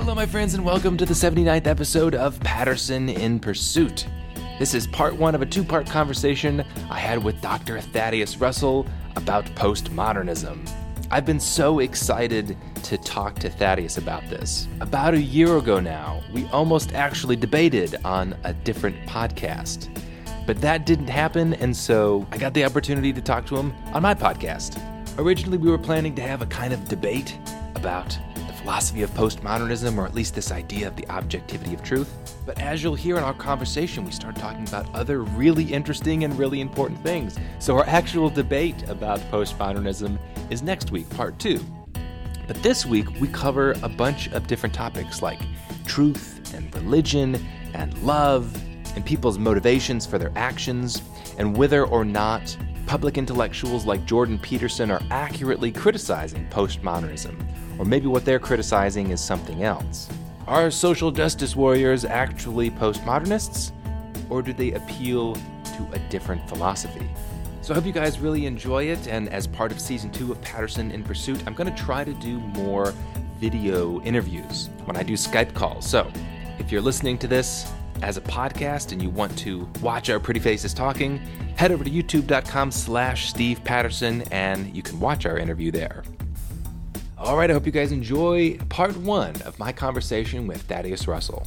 Hello, my friends, and welcome to the 79th episode of Patterson in Pursuit. This is part one of a two part conversation I had with Dr. Thaddeus Russell about postmodernism. I've been so excited to talk to Thaddeus about this. About a year ago now, we almost actually debated on a different podcast. But that didn't happen, and so I got the opportunity to talk to him on my podcast. Originally, we were planning to have a kind of debate about philosophy of postmodernism, or at least this idea of the objectivity of truth. But as you'll hear in our conversation, we start talking about other really interesting and really important things. So, our actual debate about postmodernism is next week, part two. But this week, we cover a bunch of different topics like truth and religion and love and people's motivations for their actions and whether or not public intellectuals like Jordan Peterson are accurately criticizing postmodernism, or maybe what they're criticizing is something else. Are social justice warriors actually postmodernists, or do they appeal to a different philosophy? So I hope you guys really enjoy it, and as part of season two of Patterson in Pursuit, I'm going to try to do more video interviews when I do Skype calls. So if you're listening to this as a podcast and you want to watch our pretty faces talking, head over to youtube.com slash Steve Patterson and you can watch our interview there. All right, I hope you guys enjoy part one of my conversation with Thaddeus Russell.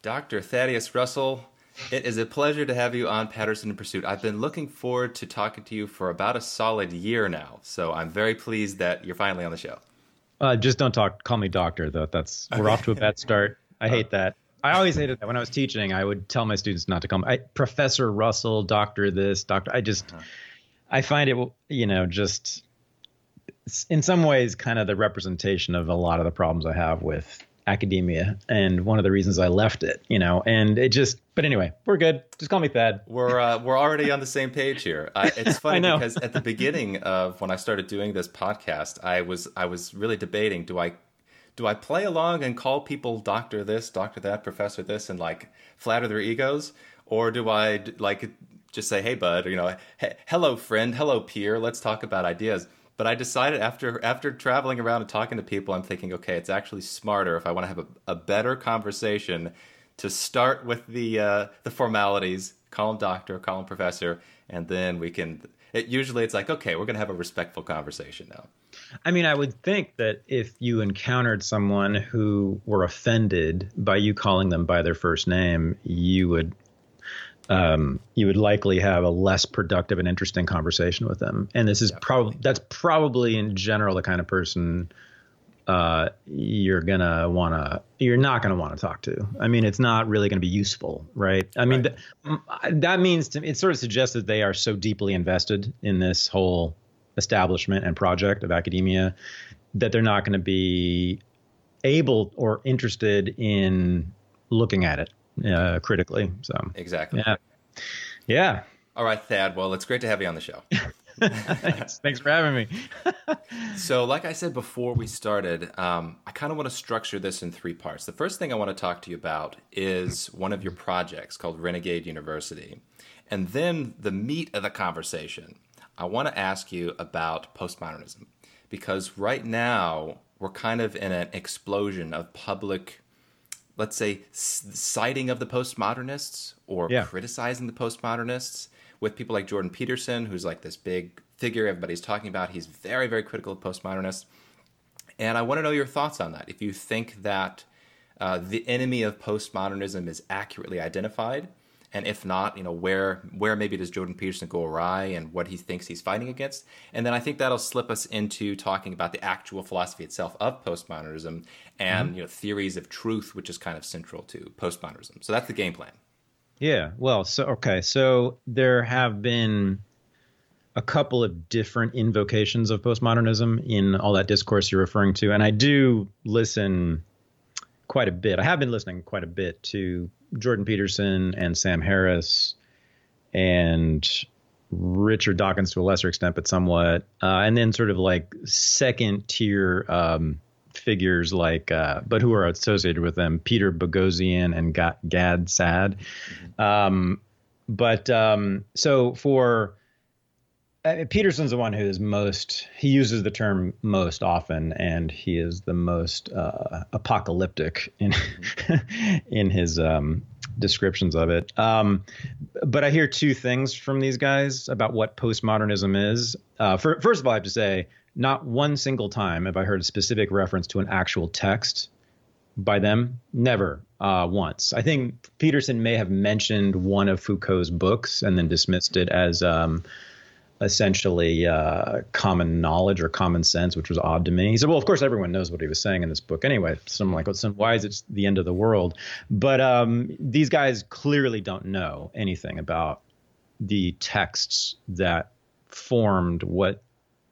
Dr. Thaddeus Russell, it is a pleasure to have you on Patterson in Pursuit. I've been looking forward to talking to you for about a solid year now, so I'm very pleased that you're finally on the show. Uh, just don't talk. Call me doctor, though. That's we're off to a bad start. I hate that. I always hated that when I was teaching. I would tell my students not to call me I, Professor Russell, Doctor this, Doctor. I just, uh-huh. I find it, you know, just in some ways kind of the representation of a lot of the problems I have with academia and one of the reasons I left it, you know, and it just, but anyway, we're good. Just call me Thad. We're, uh, we're already on the same page here. I, it's funny because at the beginning of when I started doing this podcast, I was, I was really debating, do I, do I play along and call people doctor this, doctor that, professor this, and like flatter their egos? Or do I like just say, hey, bud, or, you know, hey, hello, friend, hello, peer, let's talk about ideas? But I decided after after traveling around and talking to people, I'm thinking, okay, it's actually smarter if I want to have a, a better conversation to start with the uh, the formalities, call him doctor, call him professor, and then we can. It, usually, it's like, okay, we're going to have a respectful conversation now. I mean, I would think that if you encountered someone who were offended by you calling them by their first name, you would um, you would likely have a less productive and interesting conversation with them. And this is probably that's probably in general the kind of person uh, you're gonna want to you're not gonna want to talk to. I mean, it's not really gonna be useful, right? I mean, right. Th- that means to, it sort of suggests that they are so deeply invested in this whole establishment and project of academia that they're not going to be able or interested in looking at it uh, critically. So exactly. Yeah. Yeah. All right, Thad. Well, it's great to have you on the show. thanks, thanks for having me. so, like I said before we started, um, I kind of want to structure this in three parts. The first thing I want to talk to you about is one of your projects called Renegade University. And then the meat of the conversation, I want to ask you about postmodernism. Because right now, we're kind of in an explosion of public let's say, citing of the postmodernists or yeah. criticizing the postmodernists with people like Jordan Peterson, who's like this big figure everybody's talking about. He's very, very critical of postmodernists. And I want to know your thoughts on that. If you think that uh, the enemy of postmodernism is accurately identified, and if not, you know, where where maybe does Jordan Peterson go awry and what he thinks he's fighting against? And then I think that'll slip us into talking about the actual philosophy itself of postmodernism and mm-hmm. you know theories of truth, which is kind of central to postmodernism. So that's the game plan. Yeah. Well, so okay, so there have been a couple of different invocations of postmodernism in all that discourse you're referring to, and I do listen quite a bit. I have been listening quite a bit to Jordan Peterson and Sam Harris and Richard Dawkins to a lesser extent, but somewhat, uh, and then sort of like second tier um, figures like, uh, but who are associated with them, Peter Boghossian and Gad Saad. Mm-hmm. Um, but um, so for uh, Peterson's the one who is most. He uses the term most often, and he is the most uh, apocalyptic in in his um, descriptions of it. Um, but I hear two things from these guys about what postmodernism is. Uh, for, first of all, I have to say, not one single time have I heard a specific reference to an actual text by them. Never uh, once. I think Peterson may have mentioned one of Foucault's books and then dismissed it as um, essentially uh, common knowledge or common sense, which was odd to me. He said, "Well, of course, everyone knows what he was saying in this book anyway." So I'm like, well, "Why is it the end of the world?" But um, these guys clearly don't know anything about the texts that formed what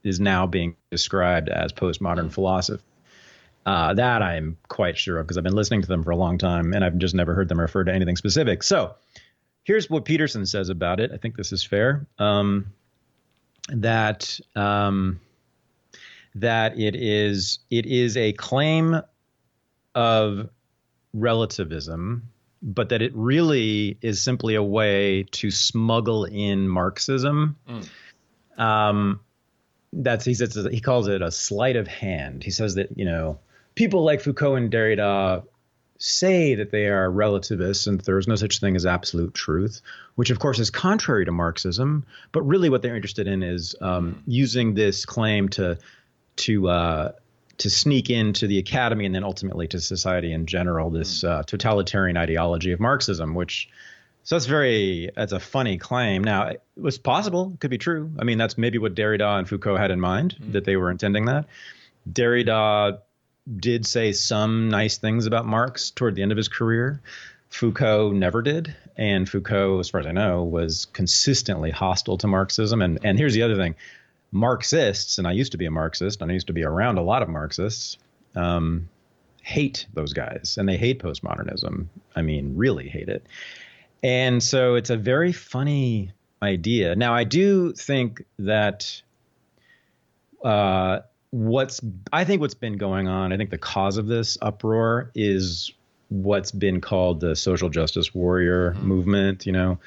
is now being described as postmodern philosophy. Uh, that I'm quite sure of because I've been listening to them for a long time and I've just never heard them refer to anything specific. So here's what Peterson says about it. I think this is fair. Um, that um, that it is it is a claim of relativism, but that it really is simply a way to smuggle in Marxism. Mm. Um, that's he says he calls it a sleight of hand. He says that you know people like Foucault and Derrida say that they are relativists and there is no such thing as absolute truth, which of course is contrary to Marxism. But really, what they're interested in is um, using this claim to to uh, to sneak into the academy and then ultimately to society in general this uh, totalitarian ideology of Marxism, which so that's very that's a funny claim. Now it was possible, it could be true. I mean, that's maybe what Derrida and Foucault had in mind mm-hmm. that they were intending that. Derrida did say some nice things about Marx toward the end of his career. Foucault never did, and Foucault, as far as I know, was consistently hostile to Marxism. And and here's the other thing: Marxists, and I used to be a Marxist, and I used to be around a lot of Marxists, um, hate those guys, and they hate postmodernism. I mean, really hate it. And so it's a very funny idea. Now, I do think that uh, what's I think what's been going on, I think the cause of this uproar is what's been called the social justice warrior mm-hmm. movement, you know.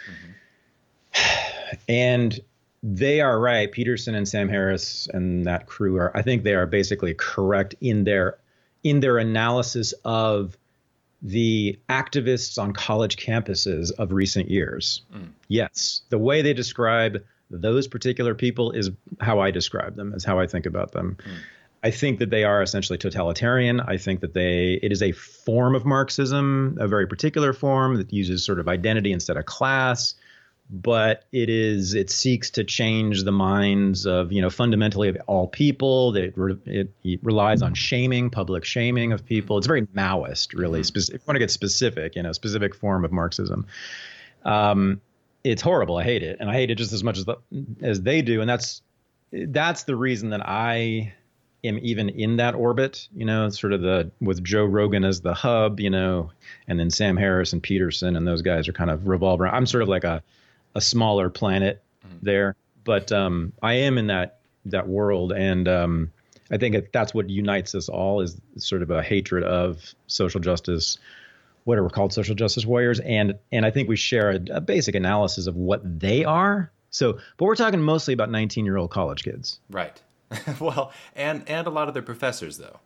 Mm-hmm. And they are right. Peterson and Sam Harris and that crew are I think they are basically correct in their in their analysis of the activists on college campuses of recent years. Mm. Yes, the way they describe those particular people is how I describe them, is how I think about them. Mm. I think that they are essentially totalitarian. I think that they it is a form of Marxism, a very particular form that uses sort of identity instead of class but it is it seeks to change the minds of you know fundamentally of all people that it, it, it, relies on shaming public shaming of people it's very maoist really. Spec- if you want to get specific you know specific form of marxism um, it's horrible i hate it and i hate it just as much as the, as they do and that's that's the reason that i am even in that orbit you know sort of the with joe rogan as the hub you know and then sam harris and peterson and those guys are kind of revolve around i'm sort of like a a smaller planet mm-hmm. there. But um, I am in that that world, and um, I think that's what unites us all is sort of a hatred of social justice, what are called social justice warriors, and and I think we share a, a basic analysis of what they are. So, but we're talking mostly about 19 year old college kids, right? well, and and a lot of their professors though.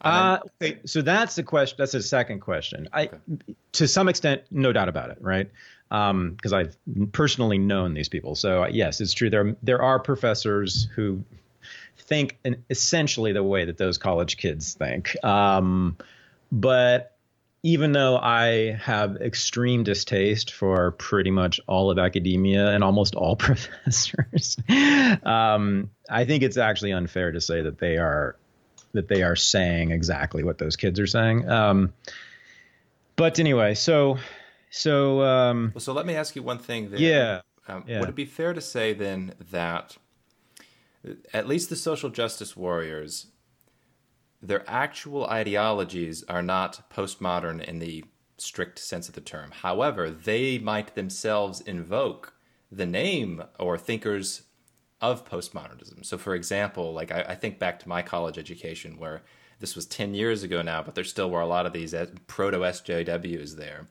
Uh, okay, so that's the question. That's the second question. I, okay. to some extent, no doubt about it, right? because um, I've personally known these people. So uh, yes, it's true. There there are professors who think in essentially the way that those college kids think. Um, but even though I have extreme distaste for pretty much all of academia and almost all professors, um, I think it's actually unfair to say that they are that they are saying exactly what those kids are saying. Um, but anyway, so so, um, well, so let me ask you one thing. There. Yeah, um, yeah. Would it be fair to say then that at least the social justice warriors, their actual ideologies are not postmodern in the strict sense of the term. However, they might themselves invoke the name or thinkers of postmodernism. So, for example, like I, I think back to my college education where this was 10 years ago now, but there still were a lot of these proto SJWs there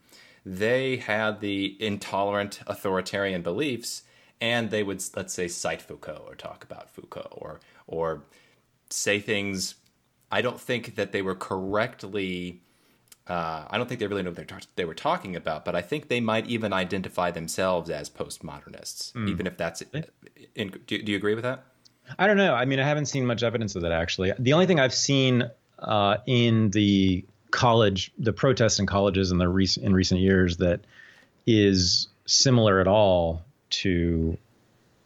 they had the intolerant authoritarian beliefs and they would let's say cite Foucault or talk about Foucault or or say things. I don't think that they were correctly. Uh, I don't think they really know what they were talking about, but I think they might even identify themselves as postmodernists, mm. even if that's. In, do, do, you agree with that? I don't know. I mean, I haven't seen much evidence of that actually. The only thing I've seen uh, in the college, the protests in colleges in the recent in recent years that is similar at all to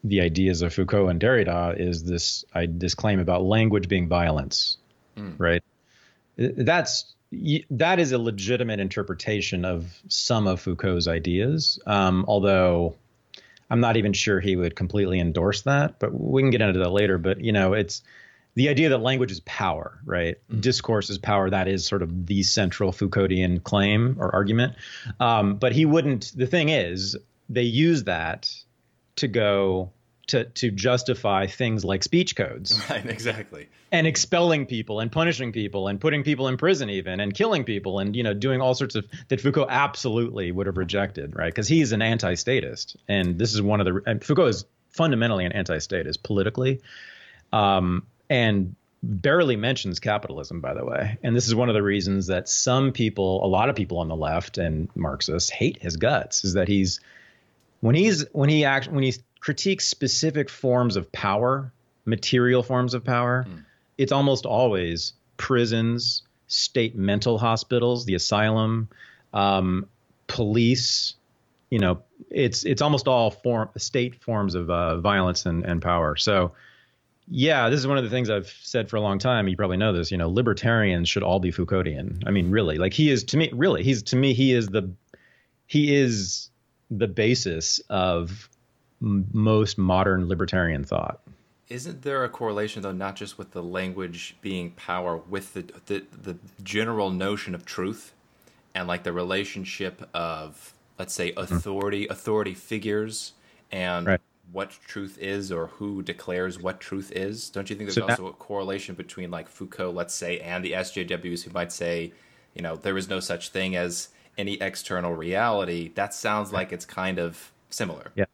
the ideas of Foucault and Derrida is this I, this claim about language being violence, mm. right? That's that is a legitimate interpretation of some of Foucault's ideas, um, although I'm not even sure he would completely endorse that. But we can get into that later. But you know, it's the idea that language is power, right? Mm-hmm. Discourse is power. That is sort of the central Foucauldian claim or argument. Um, but he wouldn't. The thing is, they use that to go to to justify things like speech codes. Right, exactly. And expelling people and punishing people and putting people in prison even and killing people and you know doing all sorts of that Foucault absolutely would have rejected, right? Because he's an anti-statist, and this is one of the Foucault is fundamentally an anti-statist politically. Um, and barely mentions capitalism, by the way. And this is one of the reasons that some people, a lot of people on the left and Marxists hate his guts, is that he's when he's when he act when he critiques specific forms of power, material forms of power, mm. it's almost always prisons, state mental hospitals, the asylum, um, police. You know, it's it's almost all form state forms of uh, violence and, and power. So yeah, this is one of the things I've said for a long time. You probably know this. You know, libertarians should all be Foucauldian. I mean, really, like he is to me. Really, he's to me. He is the he is the basis of m- most modern libertarian thought. Isn't there a correlation though, not just with the language being power, with the the, the general notion of truth, and like the relationship of let's say mm-hmm. authority, mm-hmm. authority figures, and right what truth is or who declares what truth is. Don't you think there's so also a correlation between like Foucault, let's say, and the SJWs who might say, you know, there is no such thing as any external reality? That sounds like it's kind of similar. Yeah.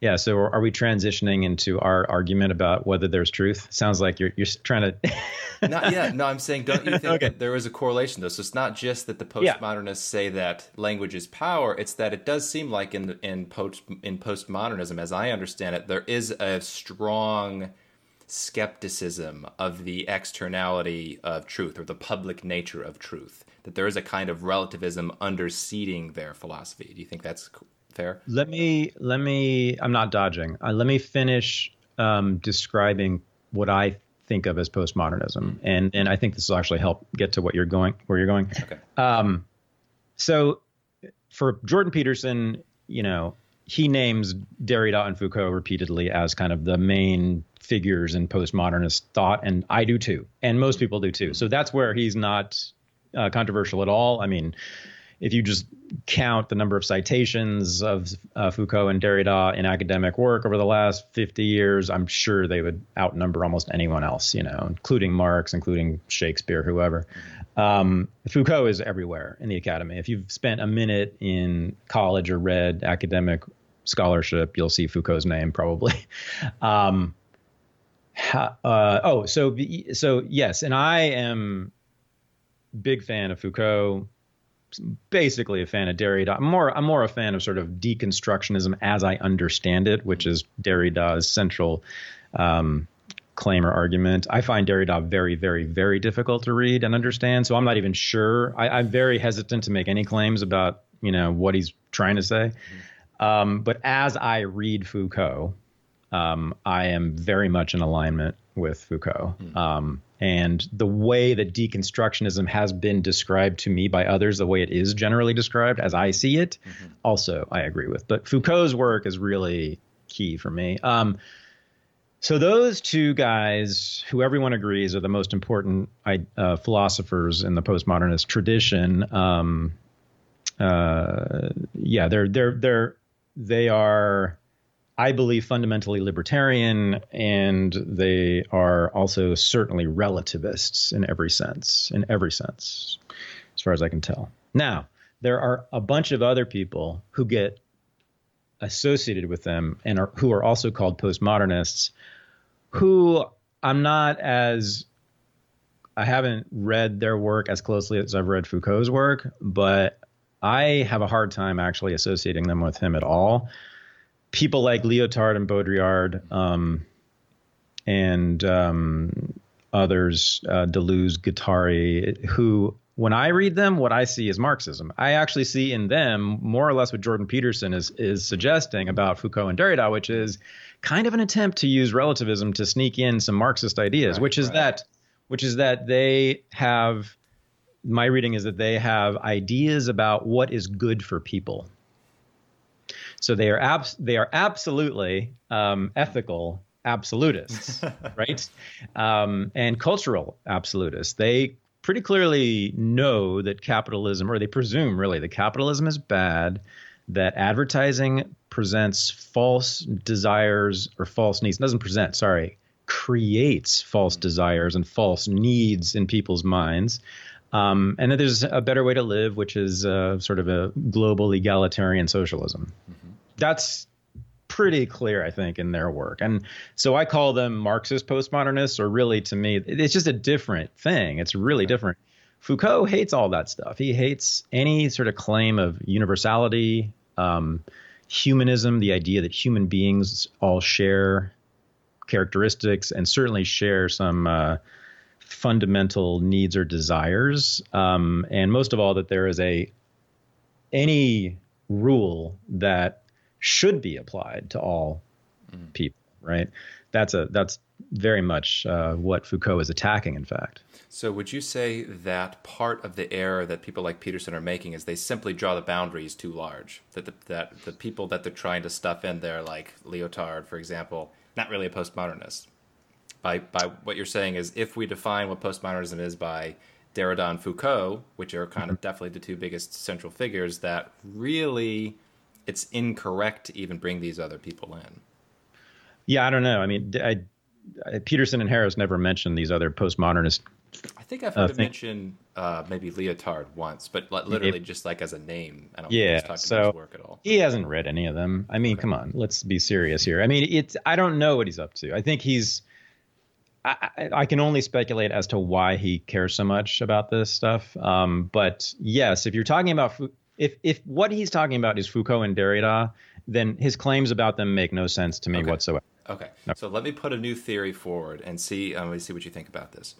Yeah. So are we transitioning into our argument about whether there's truth? Sounds like you're you're trying to. not yet. No, I'm saying, don't you think okay. there is a correlation though? So it's not just that the postmodernists yeah. say that language is power. It's that it does seem like in in post in postmodernism, as I understand it, there is a strong skepticism of the externality of truth or the public nature of truth. That there is a kind of relativism underseating their philosophy. Do you think that's Fair. Let me let me. I'm not dodging. Uh, let me finish um, describing what I think of as postmodernism, and and I think this will actually help get to what you're going where you're going. Okay. Um, so for Jordan Peterson, you know, he names Derrida and Foucault repeatedly as kind of the main figures in postmodernist thought, and I do too, and most people do too. So that's where he's not uh, controversial at all. I mean, if you just count the number of citations of uh, Foucault and Derrida in academic work over the last 50 years, I'm sure they would outnumber almost anyone else, you know, including Marx, including Shakespeare, whoever. Um, Foucault is everywhere in the academy. If you've spent a minute in college or read academic scholarship, you'll see Foucault's name probably. um, uh, oh, so so yes, and I am big fan of Foucault basically a fan of Derrida. I'm more I'm more a fan of sort of deconstructionism as I understand it, which is Derrida's central um, claim or argument. I find Derrida very, very, very difficult to read and understand. So I'm not even sure. I, am very hesitant to make any claims about you know what he's trying to say. Mm-hmm. Um, but as I read Foucault, um, I am very much in alignment with Foucault. Mm-hmm. Um, and the way that deconstructionism has been described to me by others, the way it is generally described as I see it, mm-hmm. also I agree with. But Foucault's work is really key for me. Um, so those two guys, who everyone agrees are the most important uh, philosophers in the postmodernist tradition, um, uh, yeah, they're they're they're they are I believe, fundamentally libertarian, and they are also certainly relativists in every sense, in every sense, as far as I can tell. Now, there are a bunch of other people who get associated with them and are, who are also called postmodernists, who I'm not as I haven't read their work as closely as I've read Foucault's work, but I have a hard time actually associating them with him at all. People like Lyotard and Baudrillard um, and um, others, uh, Deleuze, Guattari, who, when I read them, what I see is Marxism. I actually see in them more or less what Jordan Peterson is is suggesting about Foucault and Derrida, which is kind of an attempt to use relativism to sneak in some Marxist ideas, right, which is right. that which is that they have my reading is that they have ideas about what is good for people. So they are abs- they are absolutely um, ethical absolutists, right? Um, and cultural absolutists. They pretty clearly know that capitalism, or they presume really that capitalism is bad, that advertising presents false desires or false needs. It doesn't present, sorry, creates false desires and false needs in people's minds. Um, and that there's a better way to live, which is uh, sort of a global egalitarian socialism. Mm-hmm. That's pretty clear, I think, in their work. And so I call them Marxist postmodernists, or really to me, it's just a different thing. It's really different. Foucault hates all that stuff. He hates any sort of claim of universality, um, humanism, the idea that human beings all share characteristics and certainly share some uh, fundamental needs or desires. Um, and most of all, that there is a any rule that should be applied to all mm. people, right? That's a that's very much uh, what Foucault is attacking. In fact. So, would you say that part of the error that people like Peterson are making is they simply draw the boundaries too large? That the, that the people that they're trying to stuff in there, like Lyotard, for example, not really a postmodernist. By by, what you're saying is, if we define what postmodernism is by Derrida and Foucault, which are kind of mm-hmm. definitely the two biggest central figures, that really it's incorrect to even bring these other people in. Yeah, I don't know. I mean, I, I, Peterson and Harris never mentioned these other postmodernist. I think I've heard uh, mention uh, maybe Lyotard once, but literally it, just like as a name. I don't yeah, think he's so about his work at all. He hasn't read any of them. I mean, okay. come on, let's be serious here. I mean, it's I don't know what he's up to. I think he's. I, I, can only speculate as to why he cares so much about this stuff. Um, but yes, if you're talking about if if what he's talking about is Foucault and Derrida, then his claims about them make no sense to me okay. whatsoever. Okay, no. so let me put a new theory forward and see. Um, let me see what you think about this.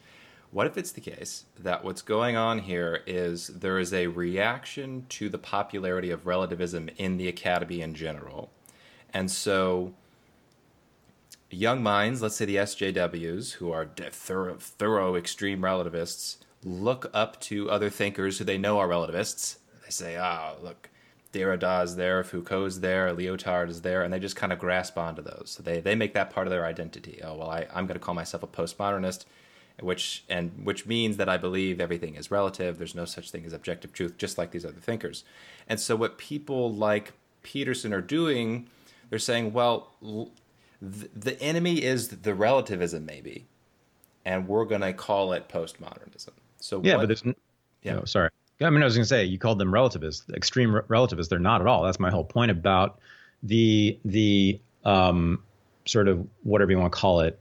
What if it's the case that what's going on here is there is a reaction to the popularity of relativism in the academy in general, and so young minds, let's say the SJWs, who are thorough, thorough extreme relativists, look up to other thinkers who they know are relativists they say, "Ah, oh, look, Derrida is there, Foucault's there, Lyotard is there," and they just kind of grasp onto those. So they they make that part of their identity. Oh well, I, I'm going to call myself a postmodernist, which and which means that I believe everything is relative. There's no such thing as objective truth, just like these other thinkers. And so what people like Peterson are doing, they're saying, well, the enemy is the relativism, maybe, and we're going to call it postmodernism. So yeah, what, but there's yeah. No, sorry. I mean, I was going to say you called them relativists, extreme relativists. They're not at all. That's my whole point about the the um, sort of whatever you want to call it,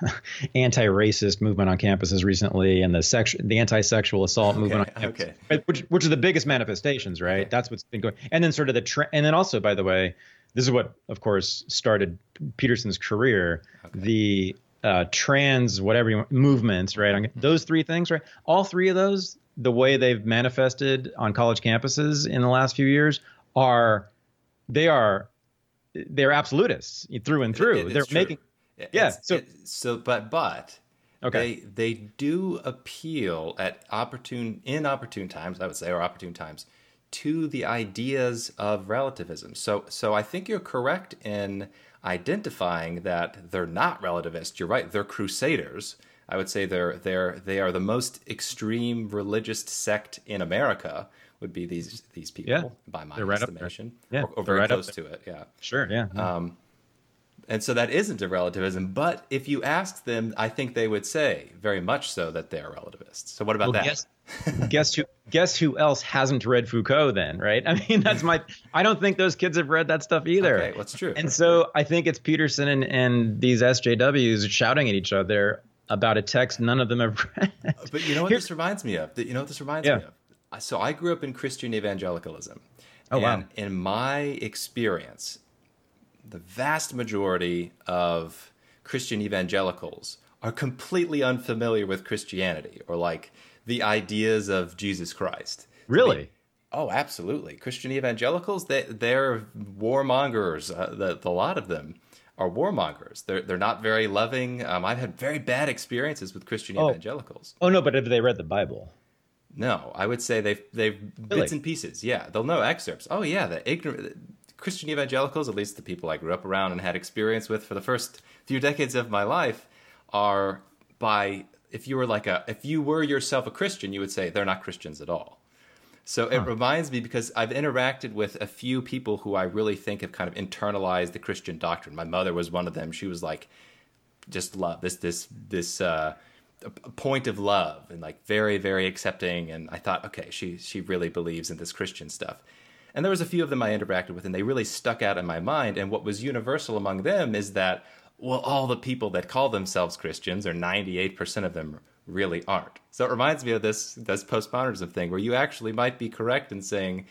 anti-racist movement on campuses recently, and the sex the anti-sexual assault okay, movement on campus, okay. which which are the biggest manifestations, right? Okay. That's what's been going. And then sort of the tra- and then also, by the way, this is what, of course, started Peterson's career. The uh, trans whatever you want, movements, right? Mm-hmm. Those three things, right? All three of those the way they've manifested on college campuses in the last few years are they are they're absolutists through and through. It, they're true. making yeah. It's, so so but but okay. They they do appeal at opportune inopportune times, I would say, or opportune times, to the ideas of relativism. So so I think you're correct in identifying that they're not relativists. You're right, they're crusaders I would say they're they're they are the most extreme religious sect in America. Would be these these people yeah. by my they're estimation, yeah, or, or very right close to it. Yeah, sure, yeah. Um, And so that isn't a relativism. But if you ask them, I think they would say very much so that they are relativists. So what about well, that? Guess, guess who? Guess who else hasn't read Foucault? Then, right? I mean, that's my. I don't think those kids have read that stuff either. Okay, that's true. And so I think it's Peterson and, and these SJWs shouting at each other about a text none of them have read. But you know what Here, this reminds me of? You know what this reminds yeah. me of? So I grew up in Christian evangelicalism. Oh, and wow. in my experience, the vast majority of Christian evangelicals are completely unfamiliar with Christianity or like the ideas of Jesus Christ. Really? oh, absolutely. Christian evangelicals, they, they're warmongers. Uh, the, the lot of them are warmongers. They're they're not very loving. Um, I've had very bad experiences with Christian oh. evangelicals. Oh no, but have they read the Bible? No, I would say they've they've really? bits and pieces. Yeah, they'll know excerpts. Oh yeah, the ignorant Christian evangelicals, at least the people I grew up around and had experience with for the first few decades of my life, are by if you were like a if you were yourself a Christian, you would say they're not Christians at all. So huh. it reminds me because I've interacted with a few people who I really think have kind of internalized the Christian doctrine. My mother was one of them. She was like, just love this this this uh, point of love and like very very accepting. And I thought, okay, she she really believes in this Christian stuff. And there was a few of them I interacted with, and they really stuck out in my mind. And what was universal among them is that, well, all the people that call themselves Christians, or 98% of them, really aren't. So it reminds me of this this postmodernism thing, where you actually might be correct in saying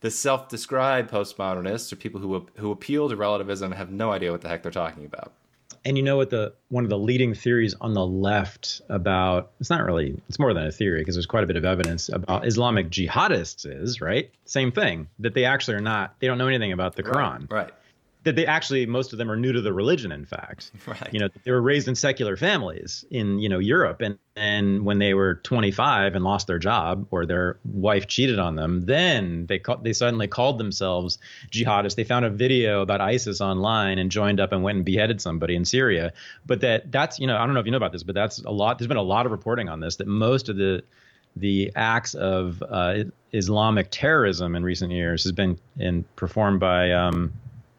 the self-described postmodernists or people who who appeal to relativism have no idea what the heck they're talking about. And you know what the one of the leading theories on the left about it's not really it's more than a theory because there's quite a bit of evidence about Islamic jihadists is right? Same thing that they actually are not they don't know anything about the Quran. right, right that they actually most of them are new to the religion in fact. Right. you know they were raised in secular families in you know Europe and and when they were 25 and lost their job or their wife cheated on them then they they suddenly called themselves jihadists. They found a video about ISIS online and joined up and went and beheaded somebody in Syria. But that that's you know I don't know if you know about this but that's a lot there's been a lot of reporting on this that most of the the acts of uh, Islamic terrorism in recent years has been in, performed by um,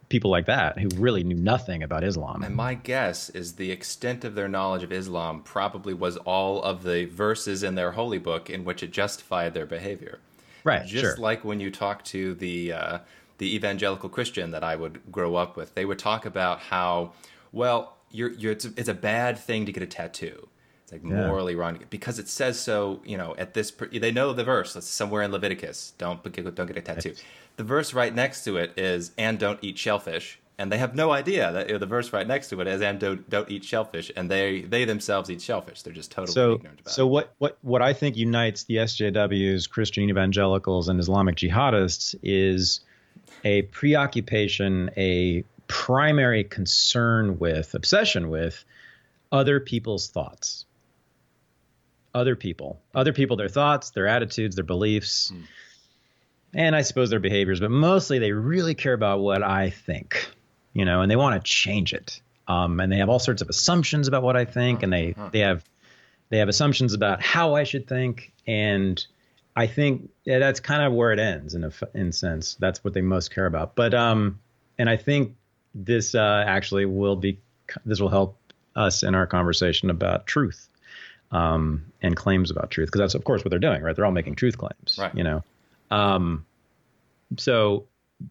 people like that who really knew nothing about Islam. And my guess is the extent of their knowledge of Islam probably was all of the verses in their holy book in which it justified their behavior. Right. Just sure. like when you talk to the uh, the evangelical Christian that I would grow up with, they would talk about how well you're, you're it's, a, it's a bad thing to get a tattoo. It's like yeah. morally wrong because it says so. You know, at this they know the verse. It's somewhere in Leviticus. Don't don't get a tattoo. Right the verse right next to it is "and don't eat shellfish," and they have no idea that you know, the verse right next to it is "and don't don't eat shellfish," and they they themselves eat shellfish. They're just totally so, ignorant about so it. So what what what I think unites the SJWs, Christian evangelicals, and Islamic jihadists is a preoccupation, a primary concern with, obsession with other people's thoughts. Other people, other people, their thoughts, their attitudes, their beliefs. Mm and I suppose their behaviors, but mostly they really care about what I think, you know, and they want to change it. Um, and they have all sorts of assumptions about what I think, and they they have they have assumptions about how I should think, and I think yeah, that's kind of where it ends in a in sense. That's what they most care about. But um, and I think this uh, actually will be this will help us in our conversation about truth um, and claims about truth because that's of course what they're doing, right? They're all making truth claims, right? You know. Um, so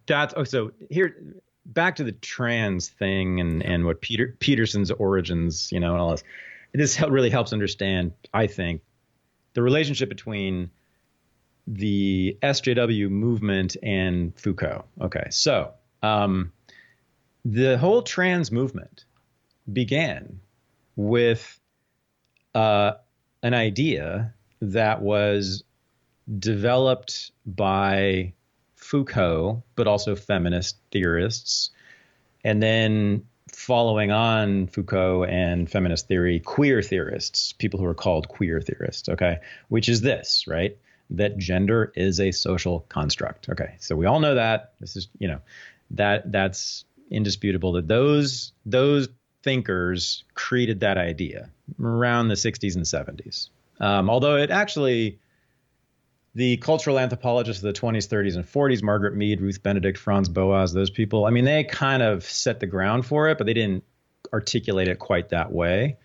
that's oh, so here back to the trans thing and and what Peter Peterson's origins, you know, and all this. This really helps understand, I think, the relationship between the SJW movement and Foucault. Okay, so um, the whole trans movement began with uh, an idea that was developed by Foucault, but also feminist theorists. And then following on Foucault and feminist theory, queer theorists, people who are called queer theorists, okay, which is this, right? That gender is a social construct. Okay, so we all know that. This is, you know, that that's indisputable that those those thinkers created that idea around the 60s and 70s. Um, although it actually the cultural anthropologists of the 20s, 30s, and 40s, Margaret Mead, Ruth Benedict, Franz Boas, those people, I mean, they kind of set the ground for it, but they didn't articulate it quite that way.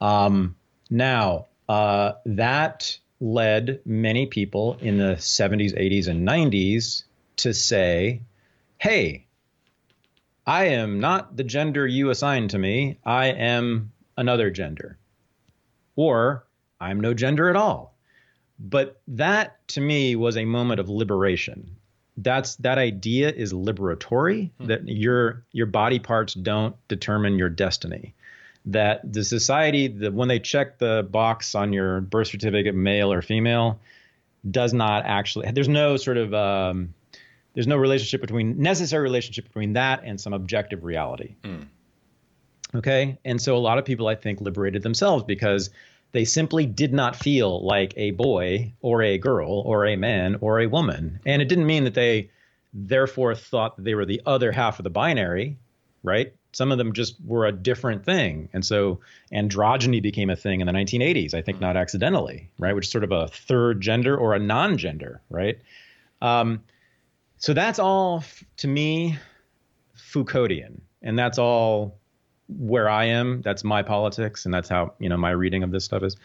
Um, now, uh, that led many people in the 70s, 80s, and 90s to say, hey, I am not the gender you assign to me. I am another gender. Or I'm no gender at all. But that to me was a moment of liberation. That's that idea is liberatory hmm. that your your body parts don't determine your destiny. That the society that when they check the box on your birth certificate, male or female, does not actually. There's no sort of um, there's no relationship between necessary relationship between that and some objective reality. Mm. Okay, and so a lot of people I think liberated themselves because they simply did not feel like a boy or a girl or a man or a woman. And it didn't mean that they therefore thought that they were the other half of the binary, right? Some of them just were a different thing. And so androgyny became a thing in the 1980s, I think not accidentally, right? Which is sort of a third gender or a non gender, right? Um, so that's all, to me, Foucauldian. And that's all where I am. That's my politics, and that's how you know my reading of this stuff is.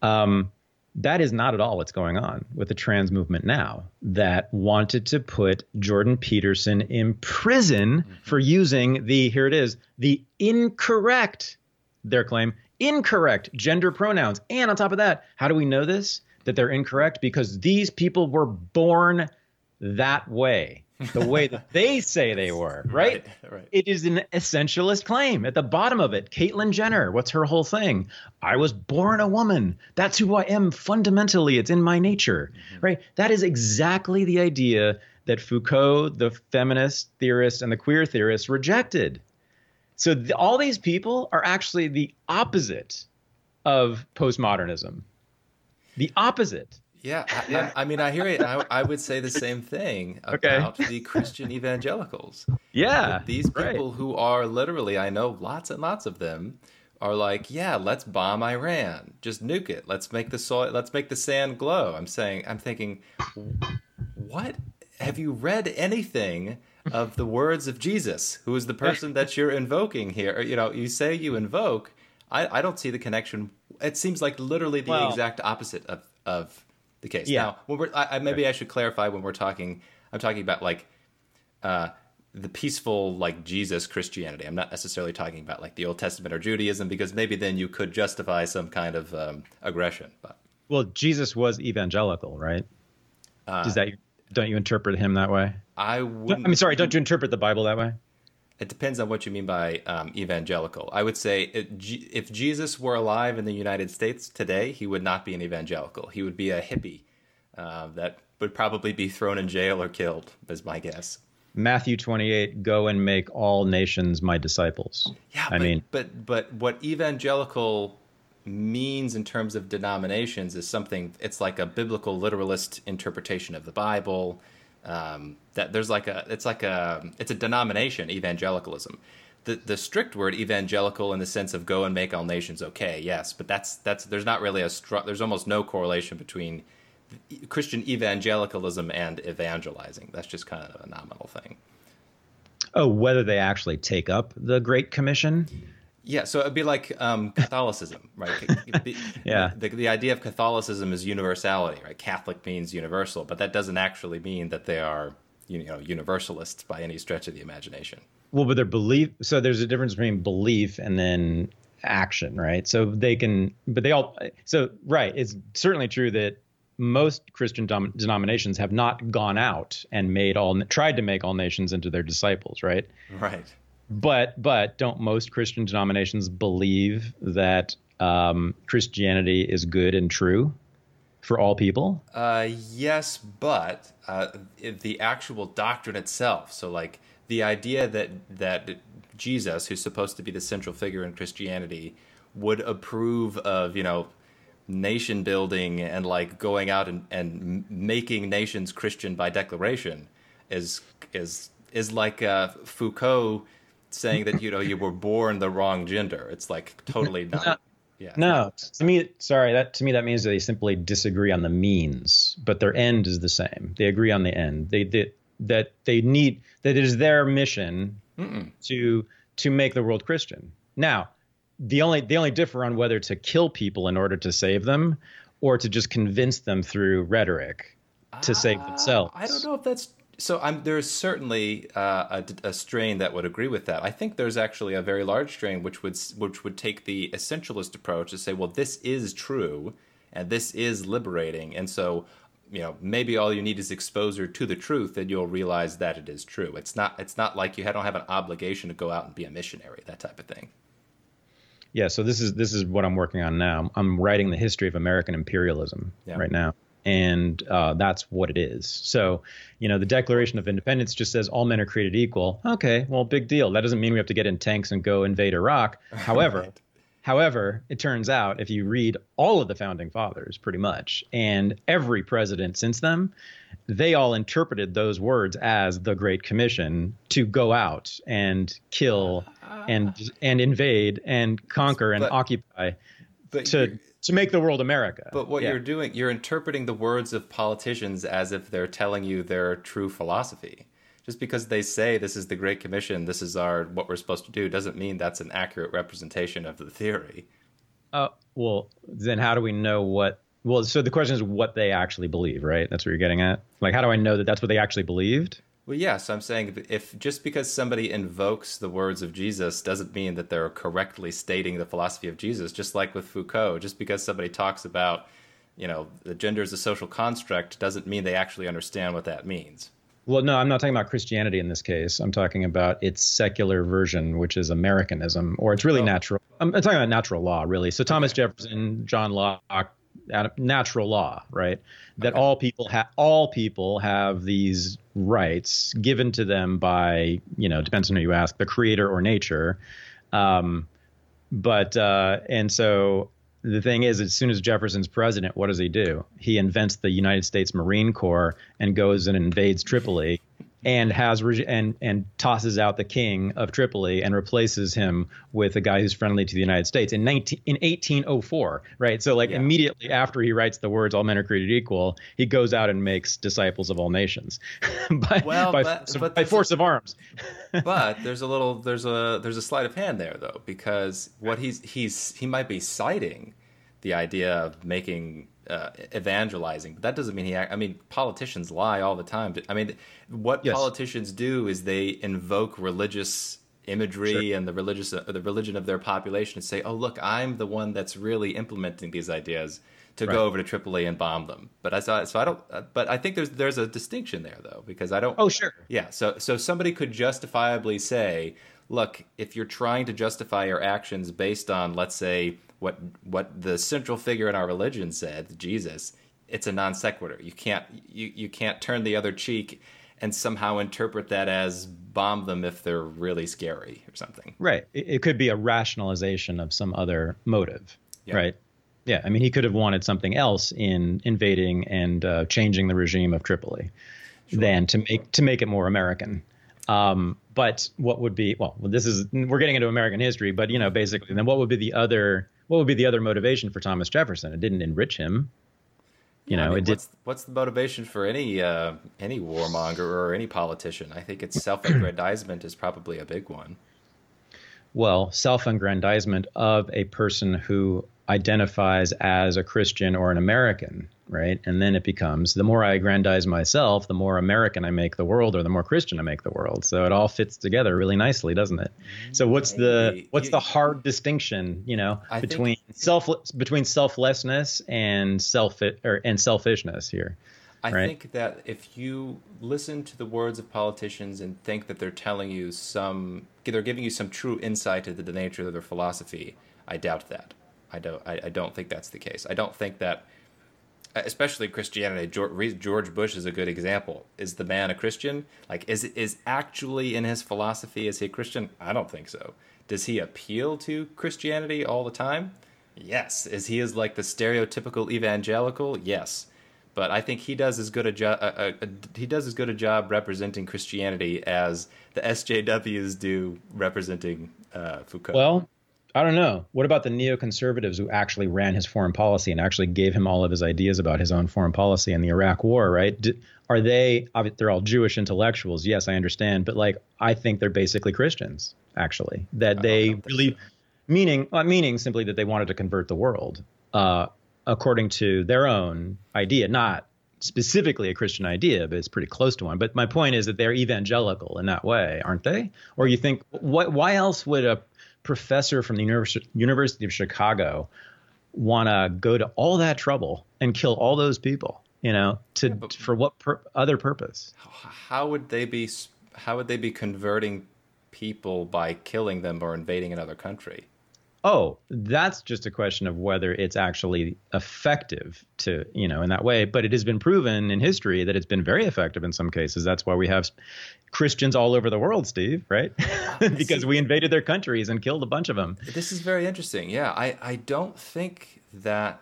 Um, that is not at all what's going on with the trans movement now that wanted to put Jordan Peterson in prison mm-hmm. for using the here it is the incorrect their claim incorrect gender pronouns and on top of that how do we know this that they're incorrect because these people were born that way the way that they say they were, right? right? Right. It is an essentialist claim. At the bottom of it, Caitlyn Jenner, what's her whole thing? I was born a woman. That's who I am fundamentally. It's in my nature, mm-hmm. right? That is exactly the idea that Foucault, the feminist theorist, and the queer theorist rejected. So the, all these people are actually the opposite of postmodernism. The opposite. Yeah, I, I, mean, I hear it. I, I, would say the same thing about okay. the Christian evangelicals. Yeah, these people right. who are literally, I know lots and lots of them are like, yeah, let's bomb Iran, just nuke it. Let's make the soil, let's make the sand glow. I'm saying, I'm thinking, what? Have you read anything of the words of Jesus, who is the person that you're invoking here? you know, you say you invoke. I, I don't see the connection. It seems like literally the well, exact opposite of of the case. Yeah. Now, when we're, I, maybe I should clarify when we're talking. I'm talking about like uh, the peaceful, like Jesus Christianity. I'm not necessarily talking about like the Old Testament or Judaism because maybe then you could justify some kind of um, aggression. But well, Jesus was evangelical, right? Uh, Does that don't you interpret him that way? I would. I mean, sorry, don't you interpret the Bible that way? It depends on what you mean by um, evangelical. I would say it, if Jesus were alive in the United States today, he would not be an evangelical. He would be a hippie uh, that would probably be thrown in jail or killed, is my guess. Matthew 28, go and make all nations my disciples. Yeah, I but, mean, but but what evangelical means in terms of denominations is something. It's like a biblical literalist interpretation of the Bible um, that there's like a it's like a it's a denomination evangelicalism. The the strict word evangelical in the sense of go and make all nations okay yes but that's that's there's not really a stru- there's almost no correlation between christian evangelicalism and evangelizing. That's just kind of a nominal thing. Oh whether they actually take up the great commission yeah, so it'd be like um, Catholicism, right? yeah. The, the idea of Catholicism is universality, right? Catholic means universal, but that doesn't actually mean that they are, you know, universalists by any stretch of the imagination. Well, but their belief. So there's a difference between belief and then action, right? So they can, but they all. So right, it's certainly true that most Christian dom- denominations have not gone out and made all tried to make all nations into their disciples, right? Right but but don't most Christian denominations believe that um, Christianity is good and true for all people? Uh, yes, but uh, the actual doctrine itself. So, like the idea that that Jesus, who's supposed to be the central figure in Christianity, would approve of you know nation building and like going out and, and making nations Christian by declaration is is is like uh, Foucault saying that you know you were born the wrong gender. It's like totally not. Yeah. No, to me, sorry, that to me that means they simply disagree on the means, but their end is the same. They agree on the end. They, they that they need that it is their mission Mm-mm. to to make the world Christian. Now, the only the only differ on whether to kill people in order to save them or to just convince them through rhetoric to uh, save themselves. I don't know if that's so. I'm, there's certainly uh, a, a, strain that would agree with that. I think there's actually a very large strain which would which would take the essentialist approach to say, well, this is true and this is liberating, and so you know maybe all you need is exposure to the truth and you'll realize that it is true it's not it's not like you don't have an obligation to go out and be a missionary that type of thing yeah so this is this is what i'm working on now i'm writing the history of american imperialism yeah. right now and uh, that's what it is. So you know the declaration of independence just says all men are created equal. Okay well big deal. That doesn't mean we have to get in tanks and go invade iraq. However right. However, it turns out if you read all of the founding fathers, pretty much, and every president since them, they all interpreted those words as the Great Commission to go out and kill and and invade and conquer and but, occupy but to to make the world America. But what yeah. you're doing, you're interpreting the words of politicians as if they're telling you their true philosophy just because they say this is the Great Commission, this is our what we're supposed to do, doesn't mean that's an accurate representation of the theory. Uh, well, then how do we know what? Well, so the question is what they actually believe, right? That's what you're getting at. Like, how do I know that that's what they actually believed? Well, yeah, so I'm saying if just because somebody invokes the words of Jesus doesn't mean that they're correctly stating the philosophy of Jesus. Just like with Foucault, just because somebody talks about, you know, the gender is a social construct doesn't mean they actually understand what that means. Well, no, I'm not talking about Christianity in this case. I'm talking about its secular version, which is Americanism, or it's really oh. natural. I'm, I'm, talking about natural law, really. So Thomas okay. Jefferson, John Locke, natural law, right? That okay. all people have all people have these rights given to them by, you know, depends on who you ask, the creator or nature. Um, but uh, and so the thing is, as soon as Jefferson's president, what does he do? He invents the United States Marine Corps and goes and invades Tripoli, and has and and tosses out the king of Tripoli and replaces him with a guy who's friendly to the United States in 19 in 1804. Right, so like yeah. immediately after he writes the words "All men are created equal," he goes out and makes disciples of all nations by, well, by, but, but by force of arms. but there's a little there's a there's a sleight of hand there though because what he's he's he might be citing the idea of making uh, evangelizing, but that doesn't mean he. I mean, politicians lie all the time. I mean, what yes. politicians do is they invoke religious imagery sure. and the religious uh, the religion of their population and say, "Oh, look, I'm the one that's really implementing these ideas." To right. go over to Tripoli and bomb them, but I saw so I don't. Uh, but I think there's there's a distinction there though because I don't. Oh sure. Yeah. So so somebody could justifiably say, look, if you're trying to justify your actions based on, let's say, what what the central figure in our religion said, Jesus, it's a non sequitur. You can't you, you can't turn the other cheek and somehow interpret that as bomb them if they're really scary or something. Right. It, it could be a rationalization of some other motive. Right. Yeah. I mean, he could have wanted something else in invading and uh, changing the regime of Tripoli sure. than to make to make it more American. Um, but what would be well? This is we're getting into American history, but you know, basically, then what would be the other what would be the other motivation for Thomas Jefferson? It didn't enrich him. You know, I mean, it did. What's, what's, the motivation for any uh, any warmonger or any politician? I think it's self-aggrandizement is probably a big one. Well, self-aggrandizement of a person who identifies as a Christian or an American, right? And then it becomes the more I aggrandize myself, the more American I make the world, or the more Christian I make the world. So it all fits together really nicely, doesn't it? So what's the what's the hard distinction, you know, I between self between selflessness and self or and selfishness here? I right? think that if you listen to the words of politicians and think that they're telling you some, they're giving you some true insight into the nature of their philosophy, I doubt that. I don't. I, I don't think that's the case. I don't think that especially Christianity. George Bush is a good example. Is the man a Christian? Like, is is actually in his philosophy is he a Christian? I don't think so. Does he appeal to Christianity all the time? Yes. Is he is like the stereotypical evangelical? Yes. But I think he does as good a job. he does as good a job representing Christianity as the SJWs do representing uh, Foucault. Well, I don't know. What about the neoconservatives who actually ran his foreign policy and actually gave him all of his ideas about his own foreign policy and the Iraq War? Right? Are they? They're all Jewish intellectuals. Yes, I understand, but like I think they're basically Christians. Actually, that they really meaning uh, meaning simply that they wanted to convert the world uh, according to their own idea, not specifically a Christian idea, but it's pretty close to one. But my point is that they're evangelical in that way, aren't they? Or you think what? Why else would a professor from the University of Chicago want to go to all that trouble and kill all those people? You know, to yeah, for what per, other purpose? How would they be? How would they be converting people by killing them or invading another country? Oh, that's just a question of whether it's actually effective to, you know, in that way. But it has been proven in history that it's been very effective in some cases. That's why we have Christians all over the world, Steve, right? because we invaded their countries and killed a bunch of them. This is very interesting. Yeah, I, I don't think that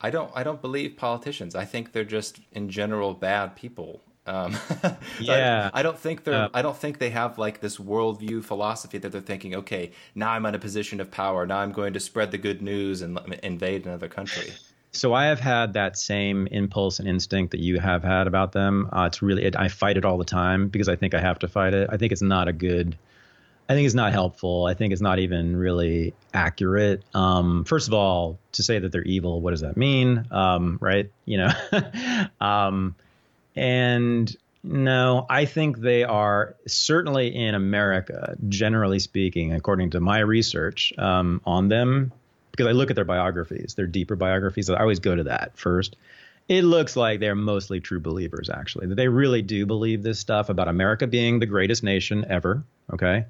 I don't I don't believe politicians. I think they're just in general bad people. Um, yeah, I, I, don't think they're. Uh, I don't think they have like this worldview philosophy that they're thinking. Okay, now I'm in a position of power. Now I'm going to spread the good news and invade another country. So I have had that same impulse and instinct that you have had about them. Uh, it's really it, I fight it all the time because I think I have to fight it. I think it's not a good. I think it's not helpful. I think it's not even really accurate. Um, first of all, to say that they're evil, what does that mean? Um, right? You know. and no, I think they are certainly in America, generally speaking, according to my research um, on them, because I look at their biographies, their deeper biographies. I always go to that first. It looks like they're mostly true believers, actually, that they really do believe this stuff about America being the greatest nation ever. Okay.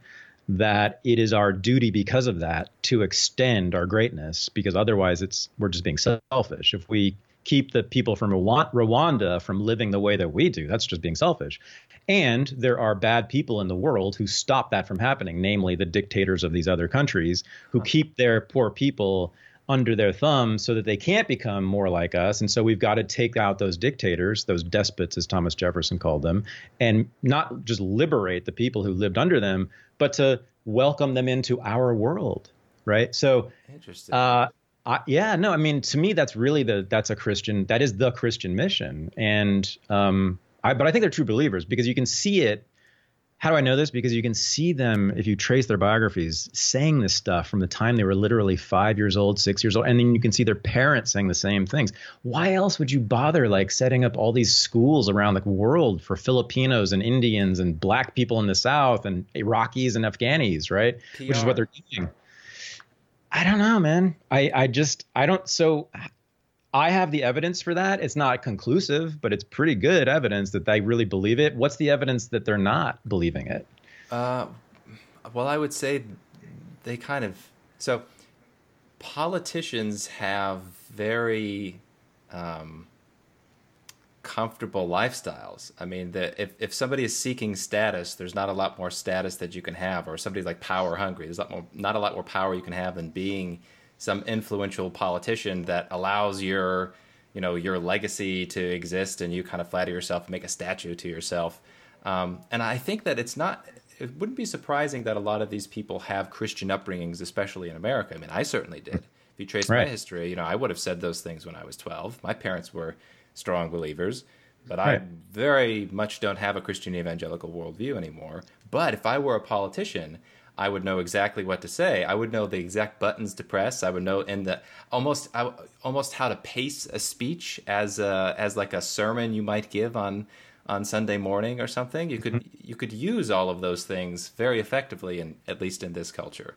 That it is our duty because of that to extend our greatness, because otherwise it's we're just being selfish. If we keep the people from Rwanda from living the way that we do. That's just being selfish. And there are bad people in the world who stop that from happening, namely the dictators of these other countries who keep their poor people under their thumb so that they can't become more like us. And so we've got to take out those dictators, those despots, as Thomas Jefferson called them, and not just liberate the people who lived under them, but to welcome them into our world. Right. So, interesting. Uh, I, yeah, no, I mean, to me, that's really the that's a Christian that is the Christian mission, and um, I, but I think they're true believers because you can see it. How do I know this? Because you can see them if you trace their biographies saying this stuff from the time they were literally five years old, six years old, and then you can see their parents saying the same things. Why else would you bother like setting up all these schools around the world for Filipinos and Indians and black people in the South and Iraqis and Afghanis, right? PR. Which is what they're doing. I don't know, man. I, I just, I don't. So I have the evidence for that. It's not conclusive, but it's pretty good evidence that they really believe it. What's the evidence that they're not believing it? Uh, well, I would say they kind of. So politicians have very um, comfortable lifestyles. I mean, the, if if somebody is seeking status, there's not a lot more status that you can have, or somebody's like power hungry. There's not more, not a lot more power you can have than being some influential politician that allows your you know your legacy to exist, and you kind of flatter yourself and make a statue to yourself. Um, and I think that it's not. It wouldn't be surprising that a lot of these people have Christian upbringings, especially in America. I mean, I certainly did. If you trace right. my history, you know, I would have said those things when I was 12. My parents were strong believers. But right. I very much don't have a Christian evangelical worldview anymore. But if I were a politician, I would know exactly what to say. I would know the exact buttons to press. I would know in the almost almost how to pace a speech as a, as like a sermon you might give on on Sunday morning or something. You could mm-hmm. you could use all of those things very effectively, in at least in this culture.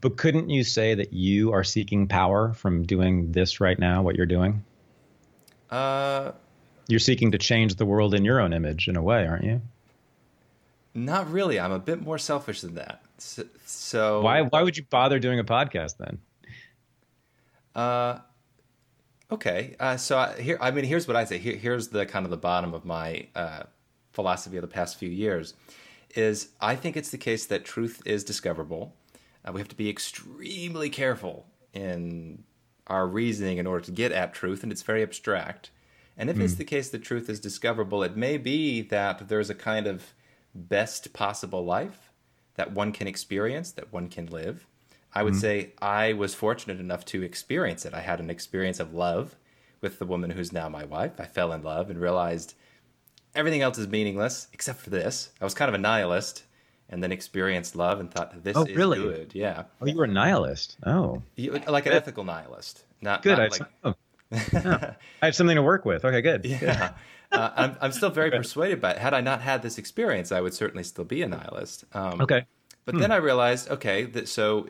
But couldn't you say that you are seeking power from doing this right now? What you're doing? Uh, You're seeking to change the world in your own image, in a way, aren't you? Not really. I'm a bit more selfish than that. So, so why why would you bother doing a podcast then? Uh, okay. Uh, so I, here, I mean, here's what I say. Here, here's the kind of the bottom of my uh, philosophy of the past few years. Is I think it's the case that truth is discoverable. Uh, we have to be extremely careful in our reasoning in order to get at truth, and it's very abstract. And if mm. it's hmm. the case that truth is discoverable, it may be that there's a kind of best possible life that one can experience, that one can live. I would mm-hmm. say I was fortunate enough to experience it. I had an experience of love with the woman who's now my wife. I fell in love and realized everything else is meaningless except for this. I was kind of a nihilist and then experienced love and thought this oh, is really? good. Yeah. Oh, you were a nihilist. Oh, you, like an ethical nihilist. Not good. Not I, like... oh. I have something to work with. Okay, good. Yeah. uh, I'm, I'm still very persuaded by it. Had I not had this experience, I would certainly still be a nihilist. Um, okay. But hmm. then I realized, okay, that so,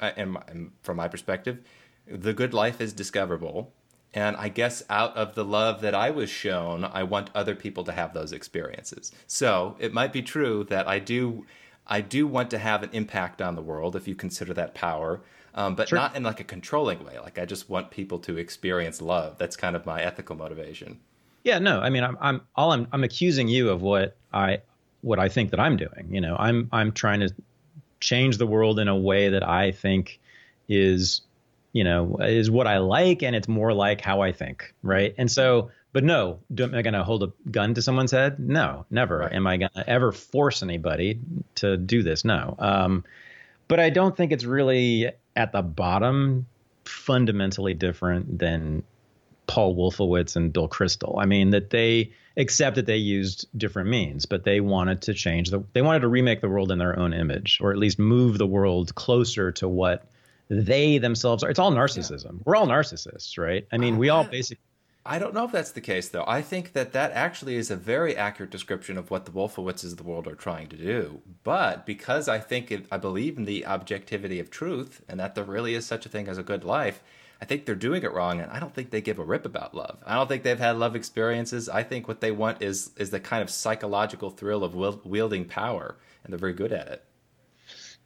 and, and from my perspective, the good life is discoverable. And I guess out of the love that I was shown, I want other people to have those experiences. So it might be true that I do, I do want to have an impact on the world if you consider that power, um, but sure. not in like a controlling way. Like I just want people to experience love. That's kind of my ethical motivation. Yeah, no, I mean, I'm, I'm all I'm, I'm accusing you of what I, what I think that I'm doing. You know, I'm, I'm trying to change the world in a way that I think is, you know, is what I like, and it's more like how I think, right? And so, but no, am I going to hold a gun to someone's head? No, never. Right. Am I going to ever force anybody to do this? No. Um, but I don't think it's really at the bottom fundamentally different than Paul Wolfowitz and Bill Kristol. I mean, that they accept that they used different means, but they wanted to change the, they wanted to remake the world in their own image, or at least move the world closer to what they themselves are. It's all narcissism. Yeah. We're all narcissists, right? I mean, we all basically. I don't know if that's the case, though. I think that that actually is a very accurate description of what the Wolfowitzes of the world are trying to do. But because I think it, I believe in the objectivity of truth and that there really is such a thing as a good life, I think they're doing it wrong, and I don't think they give a rip about love. I don't think they've had love experiences. I think what they want is is the kind of psychological thrill of wielding power, and they're very good at it.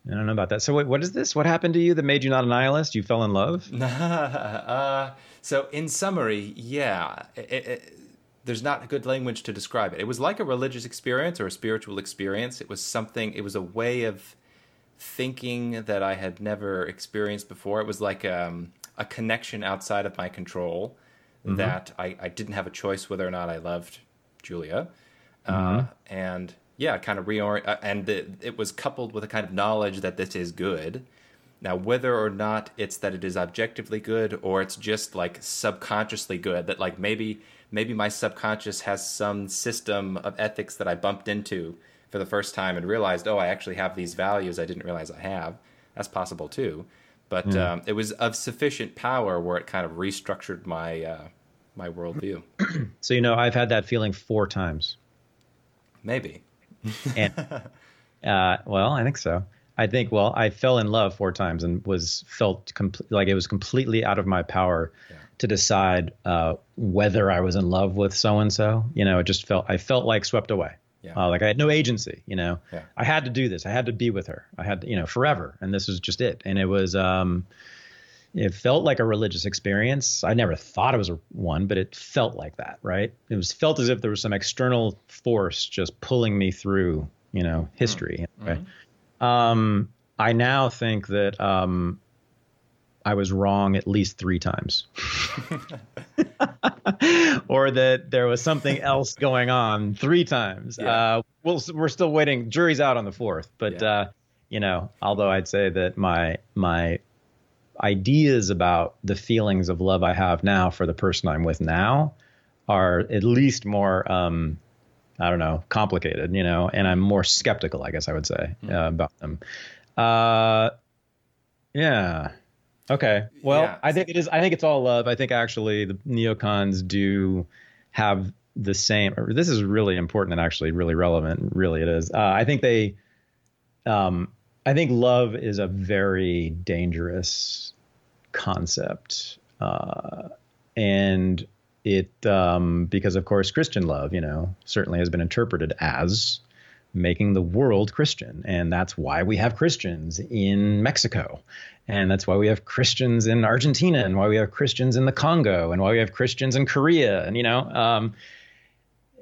I don't know about that. So, wait, what is this? What happened to you that made you not a nihilist? You fell in love? uh, so, in summary, yeah, it, it, there's not good language to describe it. It was like a religious experience or a spiritual experience. It was something. It was a way of thinking that I had never experienced before. It was like um, a connection outside of my control mm-hmm. that I, I, didn't have a choice whether or not I loved Julia. Mm-hmm. Uh, and yeah, kind of reorient, uh, and it, it, was coupled with a kind of knowledge that this is good. Now, whether or not it's that it is objectively good or it's just like subconsciously good, that like maybe maybe my subconscious has some system of ethics that I bumped into for the first time and realized, oh, I actually have these values I didn't realize I have. That's possible too but mm. um, it was of sufficient power where it kind of restructured my uh, my worldview. so you know, I've had that feeling four times. Maybe. and uh, well, I think so. I think well, I fell in love four times and was felt like it was completely out of my power yeah. to decide uh, whether I was in love with so and so. You know, it just felt I felt like swept away. Yeah. Uh, like I had no agency, you know. Yeah. I had to do this. I had to be with her. I had to, you know, forever. And this was just it. And it was um it felt like a religious experience. I never thought it was a one, but it felt like that, right? It was felt as if there was some external force just pulling me through, you know, history, mm-hmm. right? Um I now think that um I was wrong at least three times. or that there was something else going on three times. Yeah. Uh, we'll, we're still waiting. Jury's out on the fourth, but yeah. uh, you know, although I'd say that my my ideas about the feelings of love I have now for the person I'm with now are at least more um, I don't know, complicated, you know, and I'm more skeptical, I guess I would say, mm. uh, about them. Uh, yeah. Okay. Well, yeah. I think it is. I think it's all love. I think actually the neocons do have the same. this is really important and actually really relevant. Really, it is. Uh, I think they. Um, I think love is a very dangerous concept, uh, and it um, because of course Christian love, you know, certainly has been interpreted as making the world Christian. And that's why we have Christians in Mexico. And that's why we have Christians in Argentina and why we have Christians in the Congo and why we have Christians in Korea. And, you know, um,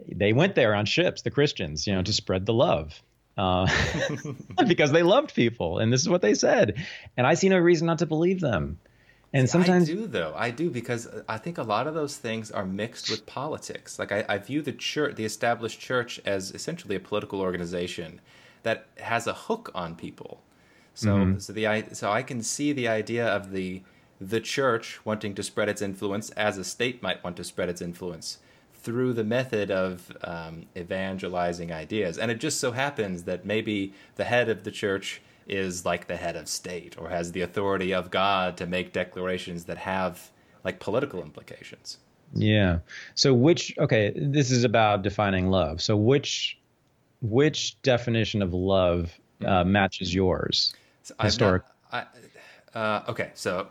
they went there on ships, the Christians, you know, to spread the love. Uh, because they loved people. And this is what they said. And I see no reason not to believe them. And sometimes I do though. I do because I think a lot of those things are mixed with politics. Like I, I view the church, the established church, as essentially a political organization that has a hook on people. So mm-hmm. so the so I can see the idea of the the church wanting to spread its influence as a state might want to spread its influence through the method of um, evangelizing ideas. And it just so happens that maybe the head of the church is like the head of state or has the authority of God to make declarations that have like political implications. Yeah. So which okay, this is about defining love. So which which definition of love uh, matches yours? So Historic. Not, I, uh, okay, so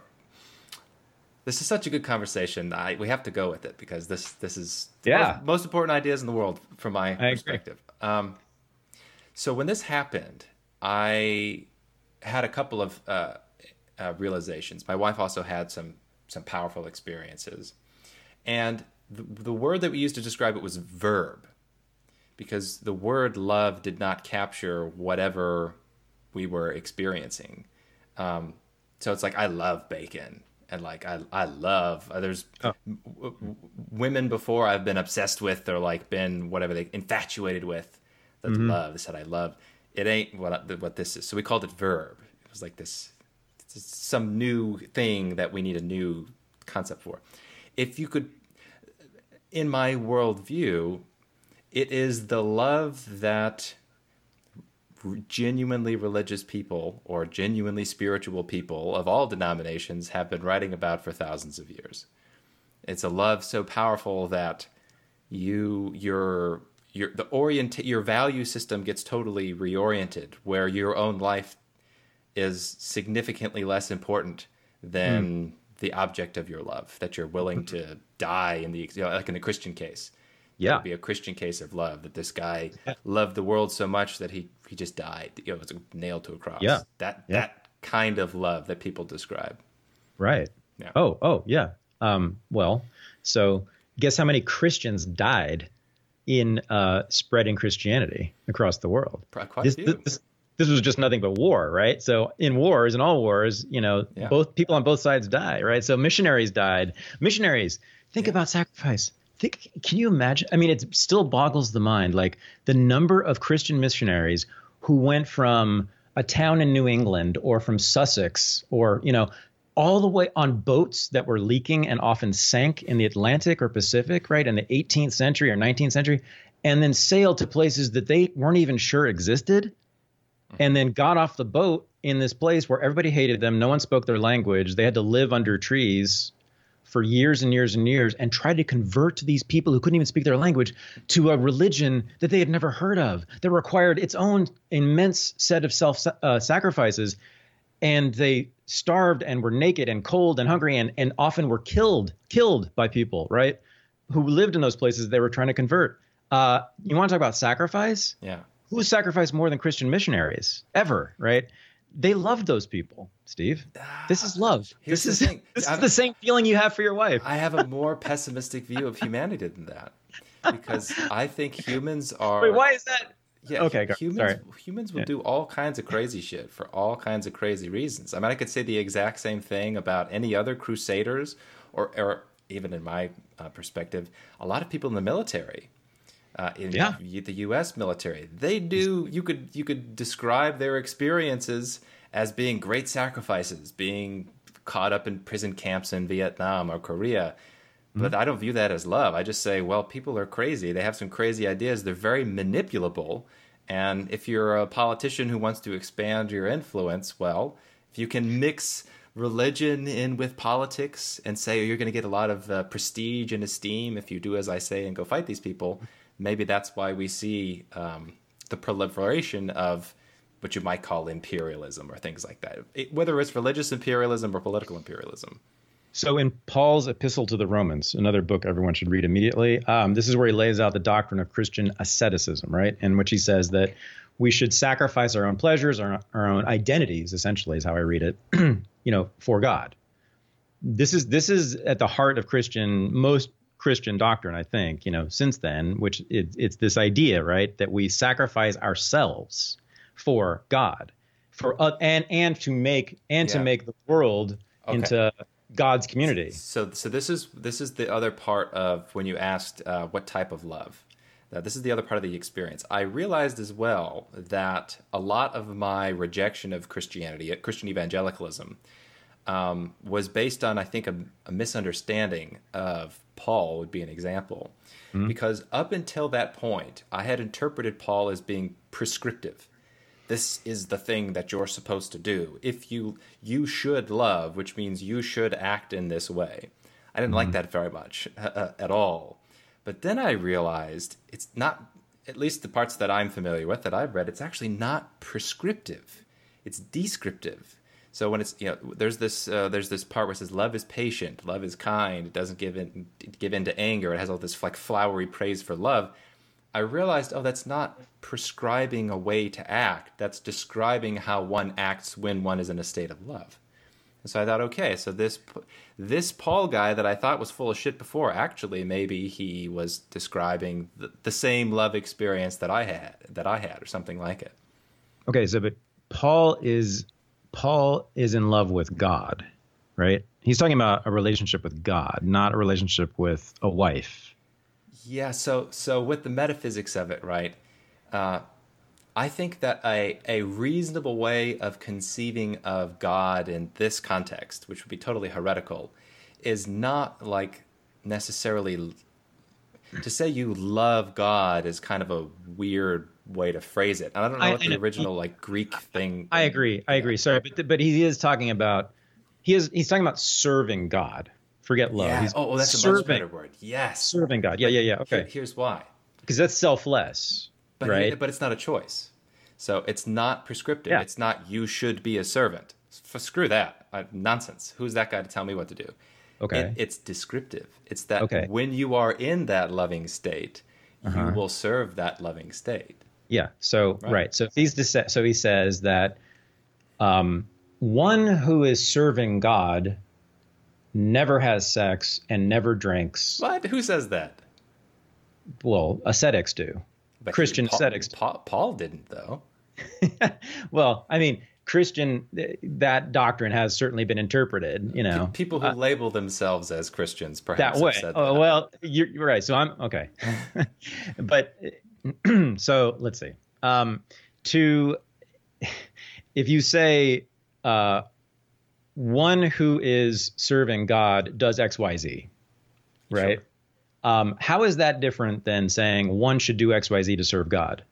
this is such a good conversation. I, we have to go with it because this this is yeah most, most important ideas in the world from my I perspective. Um, so when this happened, I had a couple of uh, uh, realizations. My wife also had some some powerful experiences, and the, the word that we used to describe it was verb, because the word love did not capture whatever we were experiencing. Um, so it's like I love bacon and like I I love uh, there's oh. w- w- women before I've been obsessed with or like been whatever they infatuated with that mm-hmm. love. They said I love. It ain't what what this is. So we called it verb. It was like this some new thing that we need a new concept for. If you could, in my worldview, it is the love that genuinely religious people or genuinely spiritual people of all denominations have been writing about for thousands of years. It's a love so powerful that you your your the orient your value system gets totally reoriented where your own life is significantly less important than mm. the object of your love that you're willing to die in the you know, like in the Christian case yeah be a christian case of love that this guy loved the world so much that he he just died you know it was nailed to a cross yeah that yeah. that kind of love that people describe right yeah. oh oh yeah um, well so guess how many christians died in uh, spreading christianity across the world Quite this, this, this was just nothing but war, right? So in wars, in all wars, you know, yeah. both people on both sides die, right? So missionaries died. Missionaries, think yeah. about sacrifice think can you imagine i mean it still boggles the mind like the number of christian missionaries who went from a town in new england or from sussex or you know all the way on boats that were leaking and often sank in the atlantic or pacific right in the 18th century or 19th century and then sailed to places that they weren't even sure existed and then got off the boat in this place where everybody hated them no one spoke their language they had to live under trees for years and years and years and tried to convert these people who couldn't even speak their language to a religion that they had never heard of that required its own immense set of self uh, sacrifices. And they starved and were naked and cold and hungry and, and often were killed killed by people right who lived in those places they were trying to convert. Uh, you want to talk about sacrifice? Yeah. Who sacrificed more than christian missionaries? Ever right they loved those people, Steve. This is love. Here's this is thing. this is the same feeling you have for your wife. I have a more pessimistic view of humanity than that because I think humans are. Wait, why is that? Yeah, okay, humans Sorry. humans will yeah. do all kinds of crazy shit for all kinds of crazy reasons. I mean, I could say the exact same thing about any other crusaders, or, or even in my uh, perspective, a lot of people in the military uh, in yeah. the U.S. military. They do. You could you could describe their experiences as being great sacrifices, being caught up in prison camps in Vietnam or Korea. But mm-hmm. I don't view that as love. I just say, well, people are crazy. They have some crazy ideas. They're very manipulable. And if you're a politician who wants to expand your influence, well, if you can mix religion in with politics and say you're going to get a lot of uh, prestige and esteem if you do as I say and go fight these people, maybe that's why we see um, the proliferation of what you might call imperialism or things like that, it, whether it's religious imperialism or political imperialism. So, in Paul's Epistle to the Romans, another book everyone should read immediately, um, this is where he lays out the doctrine of Christian asceticism, right? In which he says that we should sacrifice our own pleasures, our, our own identities, essentially, is how I read it, you know, for God. This is this is at the heart of Christian most Christian doctrine, I think, you know, since then, which it, it's this idea, right, that we sacrifice ourselves for God, for uh, and and to make and yeah. to make the world okay. into God's community. So, so this is this is the other part of when you asked uh, what type of love. Now, this is the other part of the experience. I realized as well that a lot of my rejection of Christianity, Christian evangelicalism, um, was based on, I think, a, a, misunderstanding of Paul, would be an example. Mm-hmm. Because up until that point, I had interpreted Paul as being prescriptive. This is the thing that you're supposed to do. If you you should love, which means you should act in this way. I didn't mm-hmm. like that very much uh, at all. But then I realized it's not, at least the parts that I'm familiar with that I've read, it's actually not prescriptive. It's descriptive. So when it's you know there's this uh, there's this part where it says love is patient, love is kind, it doesn't give in give in to anger. It has all this like flowery praise for love. I realized oh that's not prescribing a way to act. That's describing how one acts when one is in a state of love. And so I thought okay, so this this Paul guy that I thought was full of shit before actually maybe he was describing the, the same love experience that I had that I had or something like it. Okay, so but Paul is Paul is in love with God, right? He's talking about a relationship with God, not a relationship with a wife. Yeah. So, so with the metaphysics of it, right? Uh, I think that a a reasonable way of conceiving of God in this context, which would be totally heretical, is not like necessarily to say you love God is kind of a weird way to phrase it. And I don't know I, what the original like Greek thing. I agree. I agree. Sorry, but but he is talking about he is he's talking about serving God. Forget love. Yeah. oh, that's serving, a much better word. Yes. Serving God. Yeah, yeah, yeah. Okay. Here, here's why. Because that's selfless, but, right? But it's not a choice. So it's not prescriptive. Yeah. It's not you should be a servant. screw that. Nonsense. Who's that guy to tell me what to do? Okay. It, it's descriptive. It's that okay. when you are in that loving state, uh-huh. you will serve that loving state. Yeah. So right. right. So he's so he says that um, one who is serving God never has sex and never drinks. What? Who says that? Well, ascetics do. But Christian Paul, ascetics. Paul, Paul didn't though. well, I mean, Christian that doctrine has certainly been interpreted. You know, people who uh, label themselves as Christians perhaps that way. That. Oh, well, you're, you're, right. So I'm okay, but so let's see. Um, to if you say uh, one who is serving God does X Y Z, right? Sure. Um, how is that different than saying one should do X Y Z to serve God?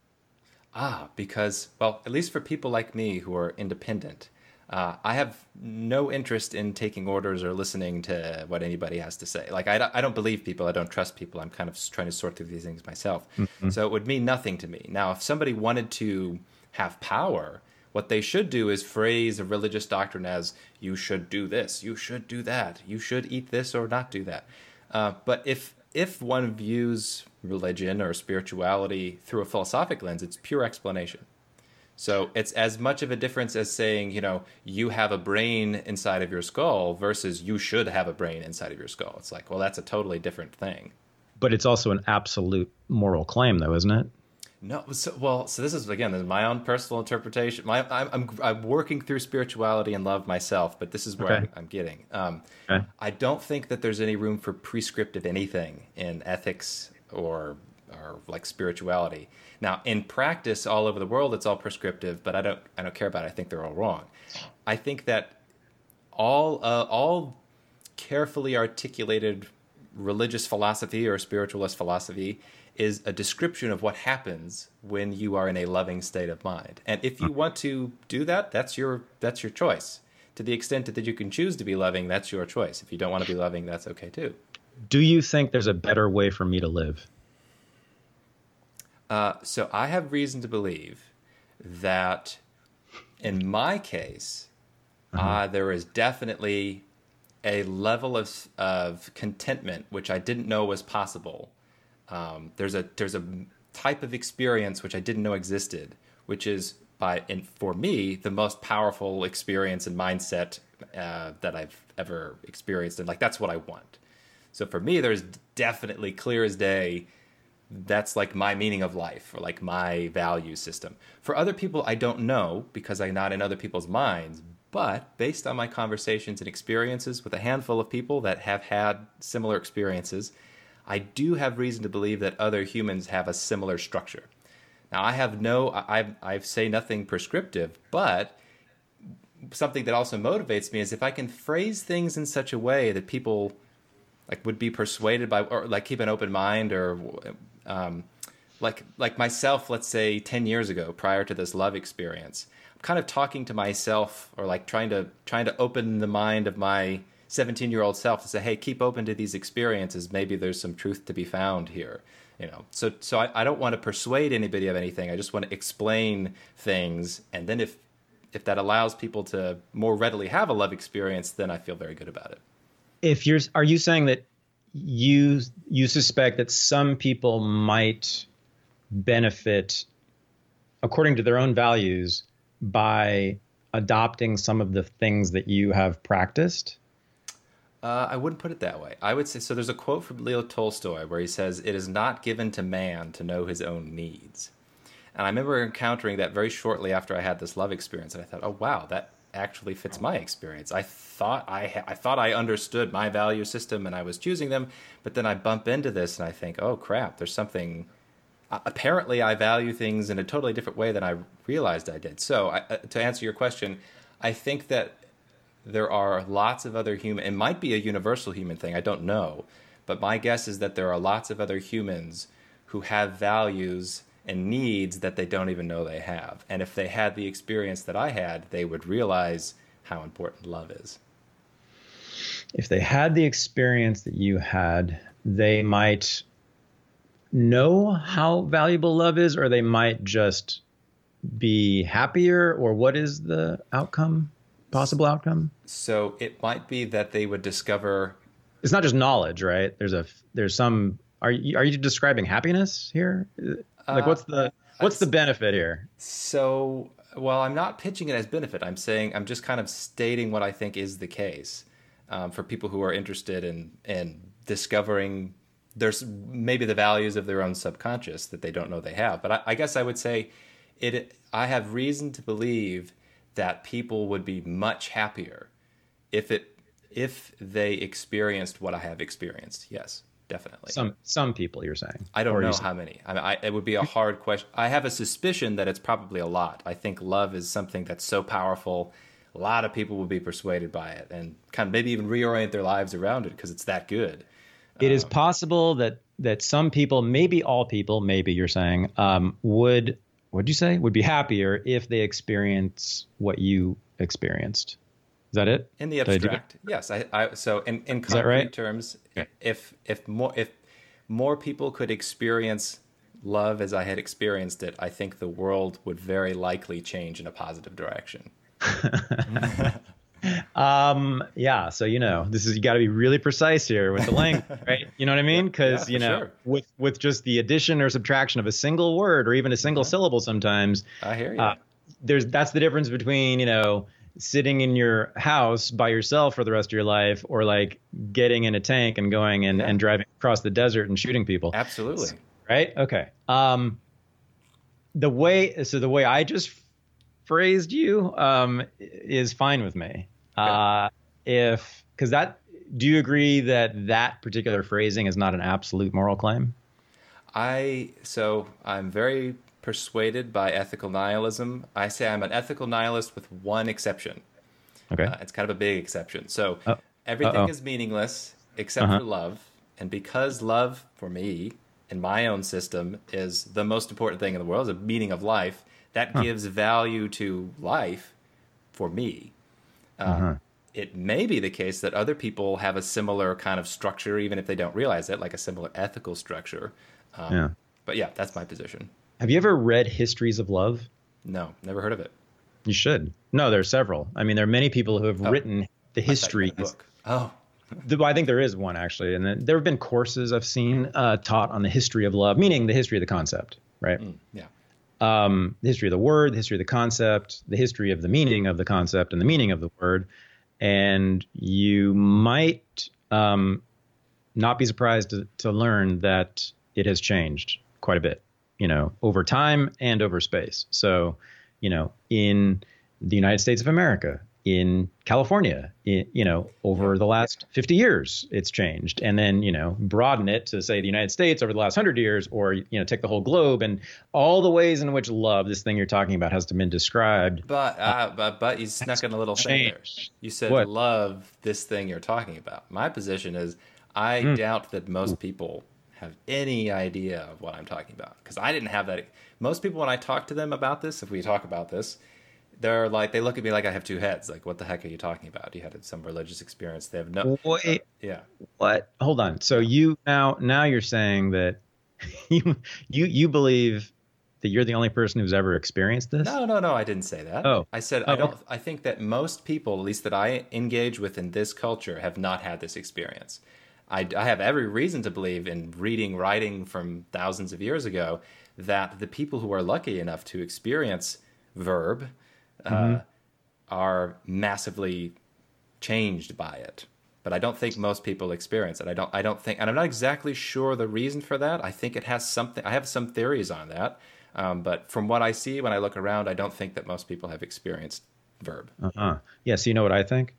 Ah, because well, at least for people like me who are independent, uh, I have no interest in taking orders or listening to what anybody has to say. Like, I, I don't believe people. I don't trust people. I'm kind of trying to sort through these things myself. Mm-hmm. So it would mean nothing to me. Now, if somebody wanted to have power, what they should do is phrase a religious doctrine as, you should do this, you should do that, you should eat this or not do that. Uh, but if if one views religion or spirituality through a philosophic lens, it's pure explanation. So it's as much of a difference as saying, you know, you have a brain inside of your skull versus you should have a brain inside of your skull. It's like, well, that's a totally different thing. But it's also an absolute moral claim, though, isn't it? No, so, well, so this is again, this is my own personal interpretation. My, I'm, I'm, I'm working through spirituality and love myself, but this is where okay. I'm, I'm, getting. Um, okay. I don't think that there's any room for prescriptive anything in ethics or or like spirituality. Now, in practice, all over the world, it's all prescriptive, but I don't I don't care about it. I think they're all wrong. I think that all uh, all carefully articulated religious philosophy or spiritualist philosophy is a description of what happens when you are in a loving state of mind. And if you want to do that, that's your that's your choice. To the extent that you can choose to be loving, that's your choice. If you don't want to be loving, that's okay too. Do you think there's a better way for me to live? Uh, so I have reason to believe that in my case, uh-huh. uh, there is definitely a level of of contentment which I didn't know was possible. Um, there's a there's a type of experience which I didn't know existed, which is by and for me the most powerful experience and mindset uh, that I've ever experienced, and like that's what I want. So for me, there's definitely clear as day that's like my meaning of life or like my value system. For other people, I don't know because I'm not in other people's minds. But based on my conversations and experiences with a handful of people that have had similar experiences, I do have reason to believe that other humans have a similar structure. Now, I have no, I, I say nothing prescriptive, but something that also motivates me is if I can phrase things in such a way that people like would be persuaded by, or like keep an open mind, or um, like like myself, let's say ten years ago, prior to this love experience, I'm kind of talking to myself, or like trying to trying to open the mind of my 17 year old self to say, hey, keep open to these experiences. Maybe there's some truth to be found here. You know, so so I, I don't want to persuade anybody of anything. I just want to explain things, and then if if that allows people to more readily have a love experience, then I feel very good about it. If you're, are you saying that you you suspect that some people might benefit according to their own values by adopting some of the things that you have practiced? Uh, I wouldn't put it that way. I would say so. There's a quote from Leo Tolstoy where he says, "It is not given to man to know his own needs." And I remember encountering that very shortly after I had this love experience, and I thought, "Oh wow, that actually fits my experience." I thought I ha- I thought I understood my value system and I was choosing them, but then I bump into this and I think, "Oh crap, there's something." Apparently, I value things in a totally different way than I realized I did. So, I, uh, to answer your question, I think that there are lots of other human. It might be a universal human thing. I don't know, but my guess is that there are lots of other humans who have values and needs that they don't even know they have. And if they had the experience that I had, they would realize how important love is. If they had the experience that you had, they might know how valuable love is, or they might just be happier, or what is the outcome? possible outcome? So it might be that they would discover. It's not just knowledge, right? There's a there's some. Are you are you describing happiness here? Like, what's the uh, what's the benefit here? So, well, I'm not pitching it as benefit. I'm saying I'm just kind of stating what I think is the case um, for people who are interested in in discovering there's maybe the values of their own subconscious that they don't know they have. But I, I guess I would say it. I have reason to believe that people would be much happier if it if they experienced what I have experienced. Yes, definitely. Some some people you're saying. I don't know how many. I mean, I, it would be a hard question. I have a suspicion that it's probably a lot. I think love is something that's so powerful. A lot of people would be persuaded by it and kind of maybe even reorient their lives around it because it's that good. It um, is possible that that some people, maybe all people, maybe you're saying, um, would what'd you say would be happier if they experience what you experienced is that it in the abstract I yes I, I, so in, in concrete right? terms okay. if if more if more people could experience love as i had experienced it i think the world would very likely change in a positive direction um yeah so you know this is you got to be really precise here with the length right you know what i mean because yeah, you know sure. with with just the addition or subtraction of a single word or even a single yeah. syllable sometimes i hear you uh, there's that's the difference between you know sitting in your house by yourself for the rest of your life or like getting in a tank and going and, yeah. and driving across the desert and shooting people absolutely right okay um the way so the way i just phrased you um, is fine with me. Okay. Uh, if because that, do you agree that that particular phrasing is not an absolute moral claim? I so I'm very persuaded by ethical nihilism. I say I'm an ethical nihilist with one exception. Okay, uh, it's kind of a big exception. So oh. everything Uh-oh. is meaningless except uh-huh. for love, and because love for me in my own system is the most important thing in the world, is the meaning of life that huh. gives value to life for me. Uh, uh-huh. It may be the case that other people have a similar kind of structure, even if they don't realize it, like a similar ethical structure. Um, yeah. But yeah, that's my position. Have you ever read Histories of Love? No, never heard of it. You should. No, there are several. I mean, there are many people who have oh. written the history. book. Oh. I think there is one actually, and there have been courses I've seen uh, taught on the history of love, meaning the history of the concept, right? Mm, yeah um, the history of the word, the history of the concept, the history of the meaning of the concept, and the meaning of the word. And you might um, not be surprised to, to learn that it has changed quite a bit, you know, over time and over space. So, you know, in the United States of America, in California. In, you know, over the last 50 years, it's changed, and then you know, broaden it to say the United States over the last hundred years, or you know, take the whole globe and all the ways in which love, this thing you're talking about, has been described. But uh, but but you snuck in a little thing there. You said what? love this thing you're talking about. My position is I mm. doubt that most people have any idea of what I'm talking about because I didn't have that. Most people, when I talk to them about this, if we talk about this, they're like they look at me like I have two heads. Like, what the heck are you talking about? You had some religious experience. They have no. Wait, yeah. What? Hold on. So you now now you're saying that you you you believe that you're the only person who's ever experienced this? No, no, no. I didn't say that. Oh, I said oh. I don't. I think that most people, at least that I engage with in this culture, have not had this experience. I, I have every reason to believe in reading writing from thousands of years ago that the people who are lucky enough to experience verb uh, mm-hmm. are massively changed by it. But I don't think most people experience it. I don't. I don't think, and I'm not exactly sure the reason for that. I think it has something. I have some theories on that. Um, but from what I see when I look around, I don't think that most people have experienced verb. Uh huh. Yeah. So you know what I think?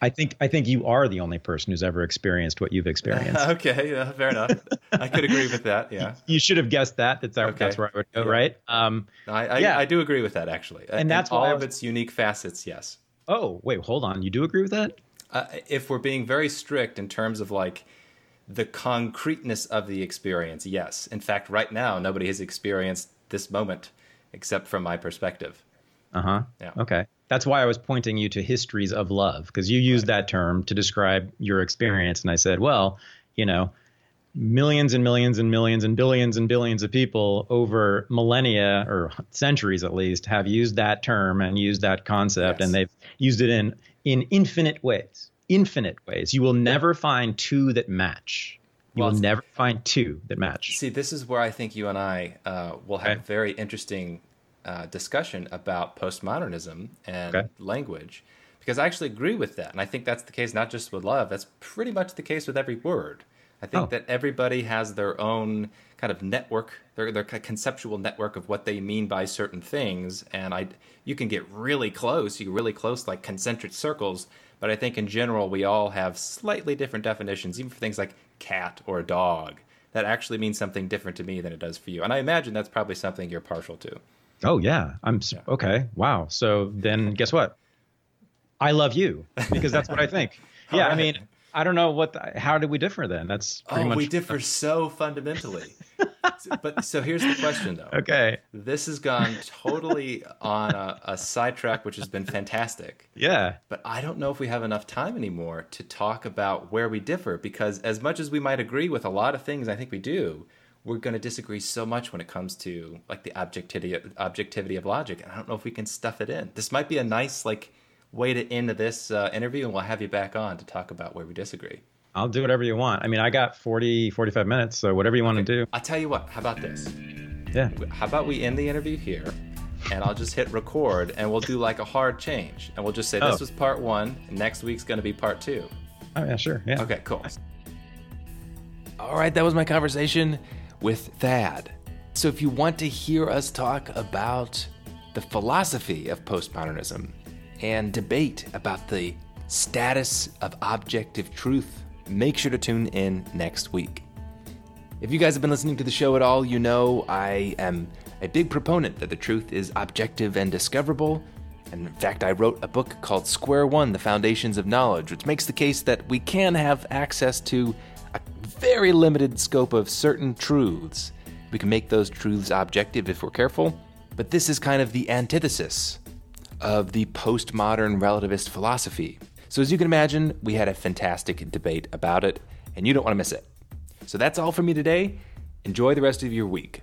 I think I think you are the only person who's ever experienced what you've experienced. okay, yeah, fair enough. I could agree with that. Yeah, you should have guessed that. That's, okay. that's where I would go, yeah. right? Um, I, I, yeah. I do agree with that actually, and that's all was... of its unique facets. Yes. Oh wait, hold on. You do agree with that? Uh, if we're being very strict in terms of like the concreteness of the experience, yes. In fact, right now, nobody has experienced this moment except from my perspective. Uh huh. Yeah. Okay that's why I was pointing you to histories of love because you used that term to describe your experience. And I said, well, you know, millions and millions and millions and billions and billions of people over millennia or centuries at least have used that term and used that concept yes. and they've used it in in infinite ways infinite ways you will never find two that match you well, will never find two that match see this is where i think you and i uh, will have okay. very interesting uh, discussion about postmodernism and okay. language because I actually agree with that. And I think that's the case not just with love, that's pretty much the case with every word. I think oh. that everybody has their own kind of network, their, their conceptual network of what they mean by certain things. And I, you can get really close, you get really close, like concentric circles. But I think in general, we all have slightly different definitions, even for things like cat or dog. That actually means something different to me than it does for you. And I imagine that's probably something you're partial to. Oh yeah, I'm yeah. okay. Wow. So then, guess what? I love you because that's what I think. yeah, right. I mean, I don't know what. The, how do we differ then? That's pretty oh, much. we differ so fundamentally. but so here's the question, though. Okay. This has gone totally on a, a sidetrack, which has been fantastic. Yeah. But I don't know if we have enough time anymore to talk about where we differ, because as much as we might agree with a lot of things, I think we do we're going to disagree so much when it comes to like the objectivity objectivity of logic and i don't know if we can stuff it in this might be a nice like way to end this uh, interview and we'll have you back on to talk about where we disagree i'll do whatever you want i mean i got 40 45 minutes so whatever you want okay. to do i'll tell you what how about this yeah how about we end the interview here and I'll just hit record and we'll do like a hard change and we'll just say this oh. was part one and next week's going to be part two. Oh, yeah, sure. Yeah. Okay, cool. All right, that was my conversation with Thad. So if you want to hear us talk about the philosophy of postmodernism and debate about the status of objective truth, make sure to tune in next week. If you guys have been listening to the show at all, you know I am a big proponent that the truth is objective and discoverable. And in fact, I wrote a book called Square One The Foundations of Knowledge, which makes the case that we can have access to very limited scope of certain truths. We can make those truths objective if we're careful, but this is kind of the antithesis of the postmodern relativist philosophy. So, as you can imagine, we had a fantastic debate about it, and you don't want to miss it. So, that's all for me today. Enjoy the rest of your week.